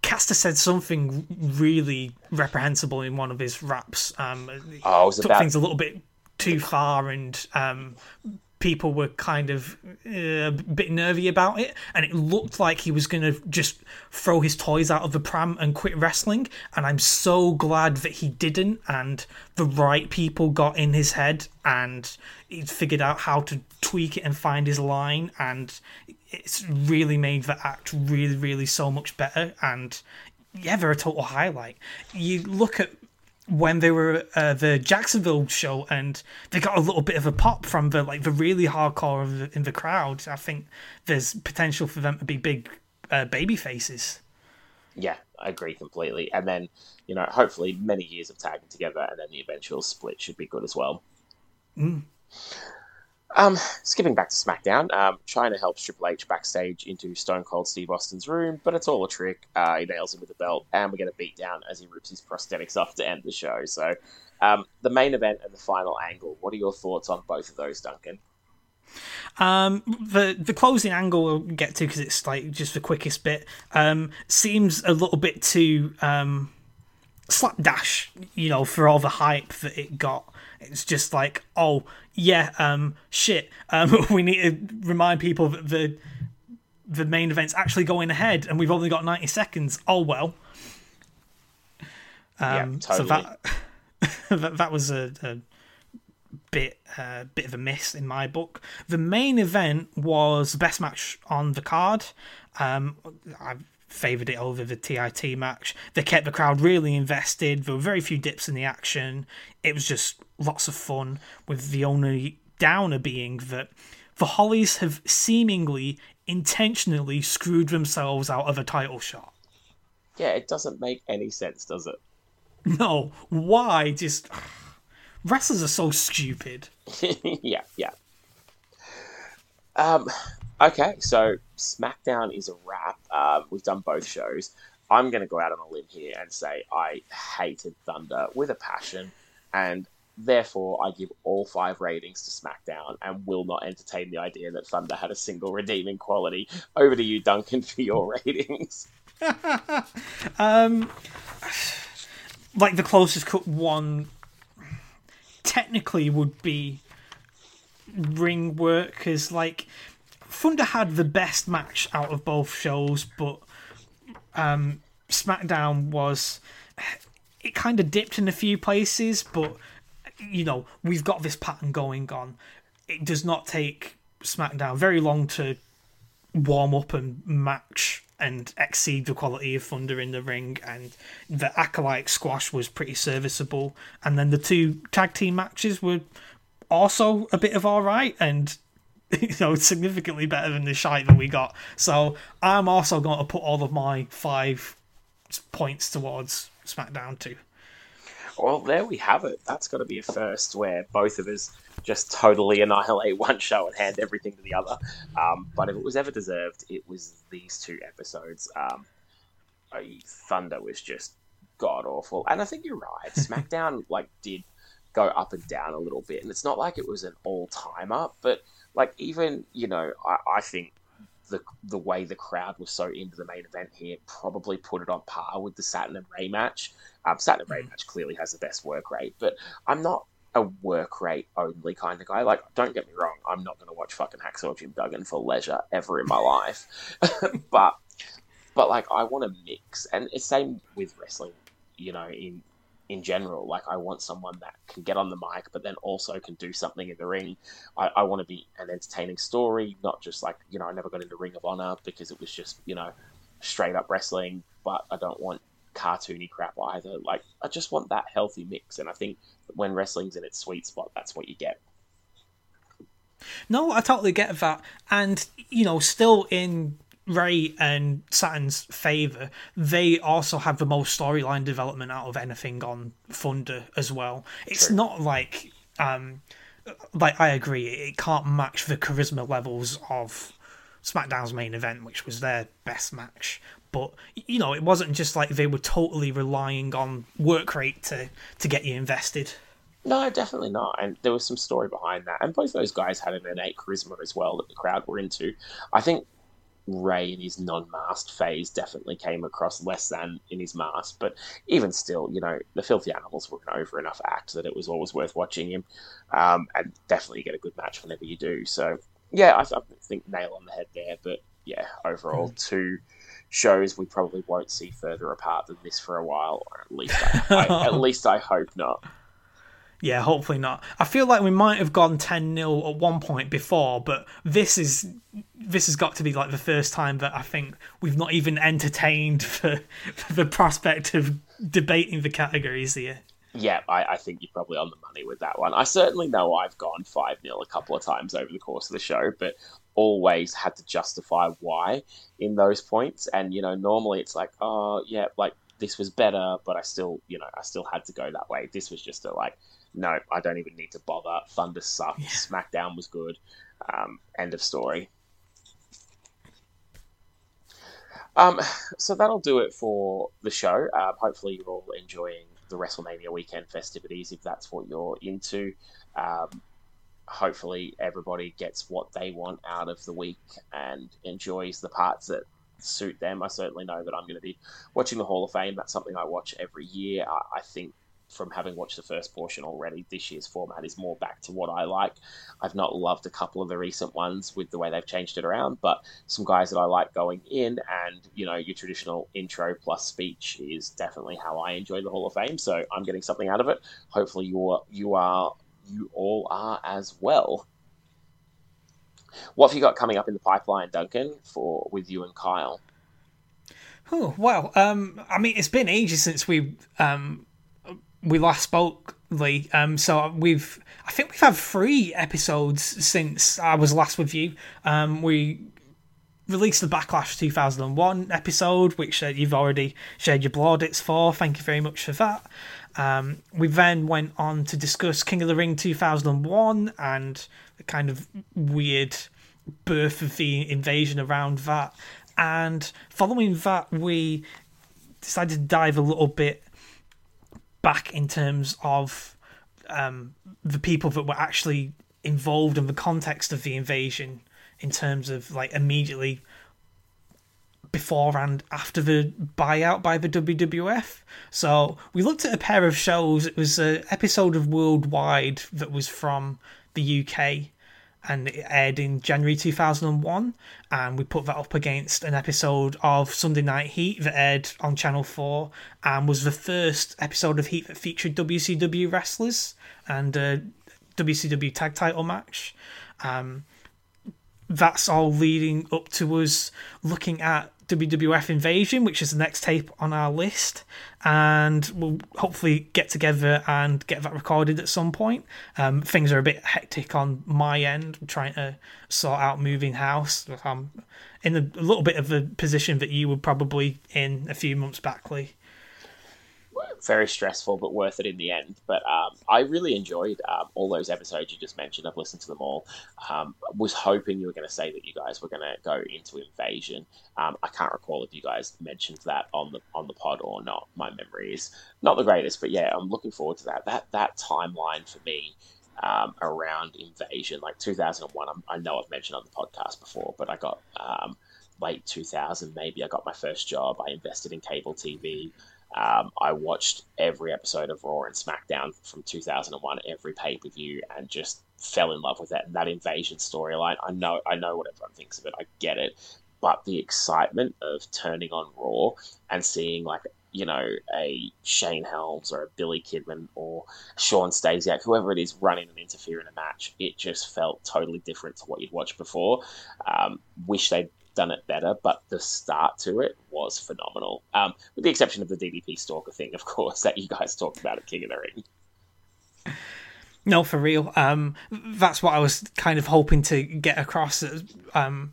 Caster said something really reprehensible in one of his raps. Um, oh, took about... things a little bit too far, and um, people were kind of uh, a bit nervy about it, and it looked like he was going to just throw his toys out of the pram and quit wrestling. And I'm so glad that he didn't, and the right people got in his head, and he figured out how to tweak it and find his line, and it's really made the act really, really so much better. And yeah, they're a total highlight. You look at when they were uh, the Jacksonville show, and they got a little bit of a pop from the like the really hardcore the, in the crowd. I think there's potential for them to be big uh, baby faces. Yeah, I agree completely. And then you know, hopefully, many years of tagging together, and then the eventual split should be good as well. Mm. Um, skipping back to SmackDown, um, Chyna helps Triple H backstage into Stone Cold Steve Austin's room, but it's all a trick. Uh, he nails him with a belt, and we get a beat down as he rips his prosthetics off to end the show. So, um, the main event and the final angle. What are your thoughts on both of those, Duncan? Um, the the closing angle we'll get to because it's like just the quickest bit. Um, seems a little bit too um, slapdash, you know, for all the hype that it got. It's just like, oh yeah, um, shit. Um, we need to remind people that the the main event's actually going ahead, and we've only got ninety seconds. Oh well. Um, yeah, totally. So that that, that was a, a bit uh, bit of a miss in my book. The main event was the best match on the card. Um, I favoured it over the TIT match. They kept the crowd really invested. There were very few dips in the action. It was just lots of fun, with the only downer being that the Hollys have seemingly intentionally screwed themselves out of a title shot. Yeah, it doesn't make any sense, does it? No, why? Just wrestlers are so stupid. yeah, yeah. Um, okay, so SmackDown is a wrap. Um, we've done both shows. I'm going to go out on a limb here and say I hated Thunder with a passion, and Therefore, I give all five ratings to SmackDown and will not entertain the idea that Thunder had a single redeeming quality. Over to you, Duncan, for your ratings. um, like the closest cut one technically would be ring work because like Thunder had the best match out of both shows, but um, SmackDown was it kind of dipped in a few places, but you know we've got this pattern going on. It does not take SmackDown very long to warm up and match and exceed the quality of Thunder in the ring, and the Acolyte squash was pretty serviceable. And then the two tag team matches were also a bit of alright, and you know significantly better than the shite that we got. So I'm also going to put all of my five points towards SmackDown too. Well, there we have it. That's got to be a first where both of us just totally annihilate one show and hand everything to the other. Um, but if it was ever deserved, it was these two episodes. Um, Thunder was just god awful, and I think you're right. SmackDown like did go up and down a little bit, and it's not like it was an all time up, but like even you know, I, I think the the way the crowd was so into the main event here probably put it on par with the Saturn and Rey match. Um, Saturn and Rey match clearly has the best work rate, but I'm not a work rate only kind of guy. Like, don't get me wrong, I'm not going to watch fucking Hacksaw Jim Duggan for leisure ever in my life, but but like I want to mix, and it's same with wrestling. You know, in in general. Like I want someone that can get on the mic, but then also can do something in the ring. I, I want to be an entertaining story, not just like you know I never got into Ring of Honor because it was just you know straight up wrestling. But I don't want cartoony crap either. Like I just want that healthy mix, and I think when wrestling's in its sweet spot, that's what you get. No, I totally get that, and you know, still in Rey and Saturn's favour, they also have the most storyline development out of anything on Thunder as well. It's True. not like um like I agree, it can't match the charisma levels of SmackDown's main event, which was their best match. But you know, it wasn't just like they were totally relying on work rate to to get you invested. No, definitely not. And there was some story behind that. And both those guys had an innate charisma as well that the crowd were into. I think Rey in his non-masked phase definitely came across less than in his mask, but even still, you know, the Filthy Animals were an over enough act that it was always worth watching him, um, and definitely get a good match whenever you do. So, yeah, I, I think nail on the head there. But yeah, overall, mm. two shows we probably won't see further apart than this for a while, or at least I, I at least I hope not. Yeah, hopefully not. I feel like we might have gone 10 0 at one point before, but this is this has got to be like the first time that I think we've not even entertained for, for the prospect of debating the categories here. Yeah, I, I, think you're probably on the money with that one. I certainly know I've gone 5 0 a couple of times over the course of the show, but always had to justify why in those points. And, you know, normally it's like, oh, yeah, like this was better, but I still, you know, I still had to go that way. This was just a like, no, I don't even need to bother. Thunder sucked. Yeah. SmackDown was good. Um, end of story. Um, so that'll do it for the show. Um, hopefully, you're all enjoying the WrestleMania weekend festivities if that's what you're into. Um, hopefully, everybody gets what they want out of the week and enjoys the parts that suit them. I certainly know that I'm going to be watching the Hall of Fame. That's something I watch every year. I, I think from having watched the first portion already, this year's format is more back to what I like. I've not loved a couple of the recent ones with the way they've changed it around, but some guys that I like going in, and you know, your traditional intro plus speech is definitely how I enjoy the Hall of Fame. So I'm getting something out of it. Hopefully, you are you are you all are as well. What have you got coming up in the pipeline, Duncan, for with you and Kyle? Oh well, um, I mean, it's been ages since we um, we last spoke, Lee. Um, so we've, I think we've had three episodes since I was last with you. Um, we released the Backlash 2001 episode, which uh, you've already shared your plaudits for. Thank you very much for that. Um, we then went on to discuss King of the Ring 2001 and the kind of weird birth of the invasion around that. And following that, we decided to dive a little bit back in terms of um, the people that were actually involved in the context of the invasion in terms of like immediately before and after the buyout by the WWF. So we looked at a pair of shows. It was an episode of Worldwide that was from the UK and it aired in January 2001. And we put that up against an episode of Sunday Night Heat that aired on Channel 4 and was the first episode of Heat that featured WCW wrestlers and a WCW tag title match. Um, that's all leading up to us looking at WWF Invasion, which is the next tape on our list, and we'll hopefully get together and get that recorded at some point. Um, things are a bit hectic on my end, I'm trying to sort out moving house. I'm in a, a little bit of a position that you were probably in a few months back, Lee very stressful, but worth it in the end. But um, I really enjoyed um, all those episodes you just mentioned. I've listened to them all. Um, was hoping you were going to say that you guys were going to go into Invasion. Um, I can't recall if you guys mentioned that on the on the pod or not. My memory is not the greatest, but yeah, I'm looking forward to that. That that timeline for me. Um, around invasion, like 2001, I'm, i know I've mentioned on the podcast before, but I got um, late 2000, maybe I got my first job. I invested in cable TV. Um, I watched every episode of Raw and SmackDown from 2001, every pay per view, and just fell in love with that. That invasion storyline, I know, I know what everyone thinks of it. I get it, but the excitement of turning on Raw and seeing like you know a Shane Helms or a Billy Kidman or Shawn Stasiak, whoever it is, running and interfere in a match, it just felt totally different to what you'd watched before. Um, wish they'd done it better, but the start to it was phenomenal. Um, with the exception of the DDP Stalker thing, of course, that you guys talked about at King of the Ring. No, for real. Um, that's what I was kind of hoping to get across. Um,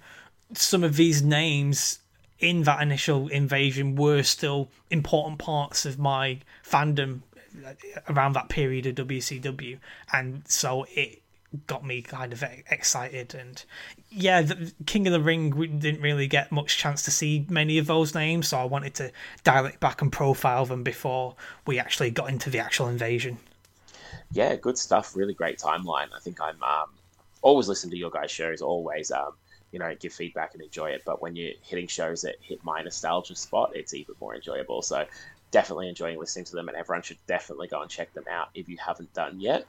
some of these names in that initial invasion were still important parts of my fandom around that period of WCW, and so it got me kind of excited. And yeah, the King of the Ring, we didn't really get much chance to see many of those names, so I wanted to dial it back and profile them before we actually got into the actual invasion. Yeah, good stuff. Really great timeline. I think I'm um, always listen to your guys' shows. Always, um, you know, give feedback and enjoy it. But when you're hitting shows that hit my nostalgia spot, it's even more enjoyable. So definitely enjoying listening to them, and everyone should definitely go and check them out if you haven't done yet.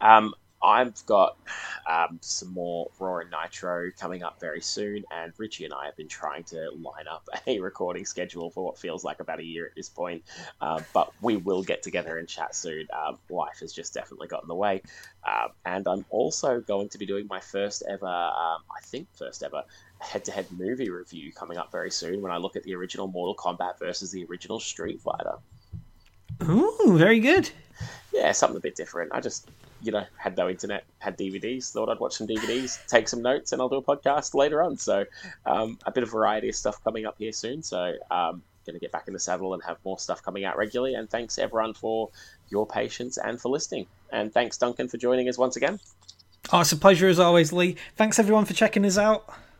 Um, I've got um, some more Raw and Nitro coming up very soon, and Richie and I have been trying to line up a recording schedule for what feels like about a year at this point. Uh, but we will get together and chat soon. Um, life has just definitely got in the way. Um, and I'm also going to be doing my first ever, um, I think, first ever head to head movie review coming up very soon when I look at the original Mortal Kombat versus the original Street Fighter. Ooh, very good. Yeah, something a bit different. I just you know, had no internet, had DVDs, thought I'd watch some DVDs, take some notes, and I'll do a podcast later on. So, um, a bit of variety of stuff coming up here soon. So, um, going to get back in the saddle and have more stuff coming out regularly. And thanks everyone for your patience and for listening. And thanks, Duncan, for joining us once again. Oh, it's a pleasure as always, Lee. Thanks everyone for checking us out.